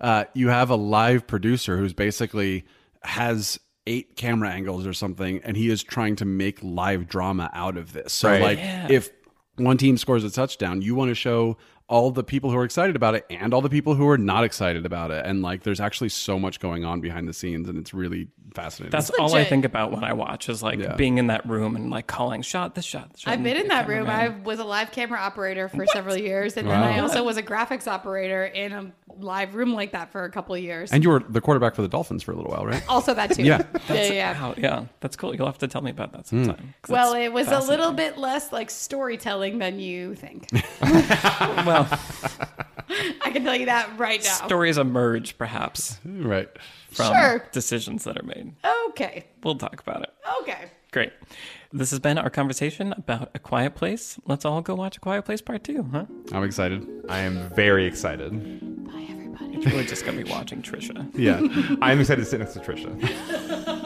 Uh, you have a live producer who's basically has eight camera angles or something, and he is trying to make live drama out of this. So Right. like Yeah. if one team scores a touchdown, you want to show all the people who are excited about it and all the people who are not excited about it. And like there's actually so much going on behind the scenes and it's really fascinating. that's all i think about when i watch is like Yeah. being in that room and like calling shot this shot this shot I've been in that room. I was a live camera operator for several years, and then I also was a graphics operator in a live room like that for a couple of years. and you were the quarterback for the Dolphins for a little while, right? also that too. Yeah. [LAUGHS] yeah, yeah. yeah. Wow, yeah, that's cool. You'll have to tell me about that hmm. sometime. 'cause Well, it was a little bit less like storytelling than you think. [LAUGHS] [LAUGHS] Well, [LAUGHS] I can tell you that right now. stories emerge perhaps right. from Sure. decisions that are made. Okay. We'll talk about it. Okay. Great. This has been our conversation about A Quiet Place. Let's all go watch A Quiet Place Part 2, huh? I'm excited. I am very excited. Bye, everybody. It's really just going to be watching Trisha. Yeah. I'm excited to sit next to Trisha. [LAUGHS]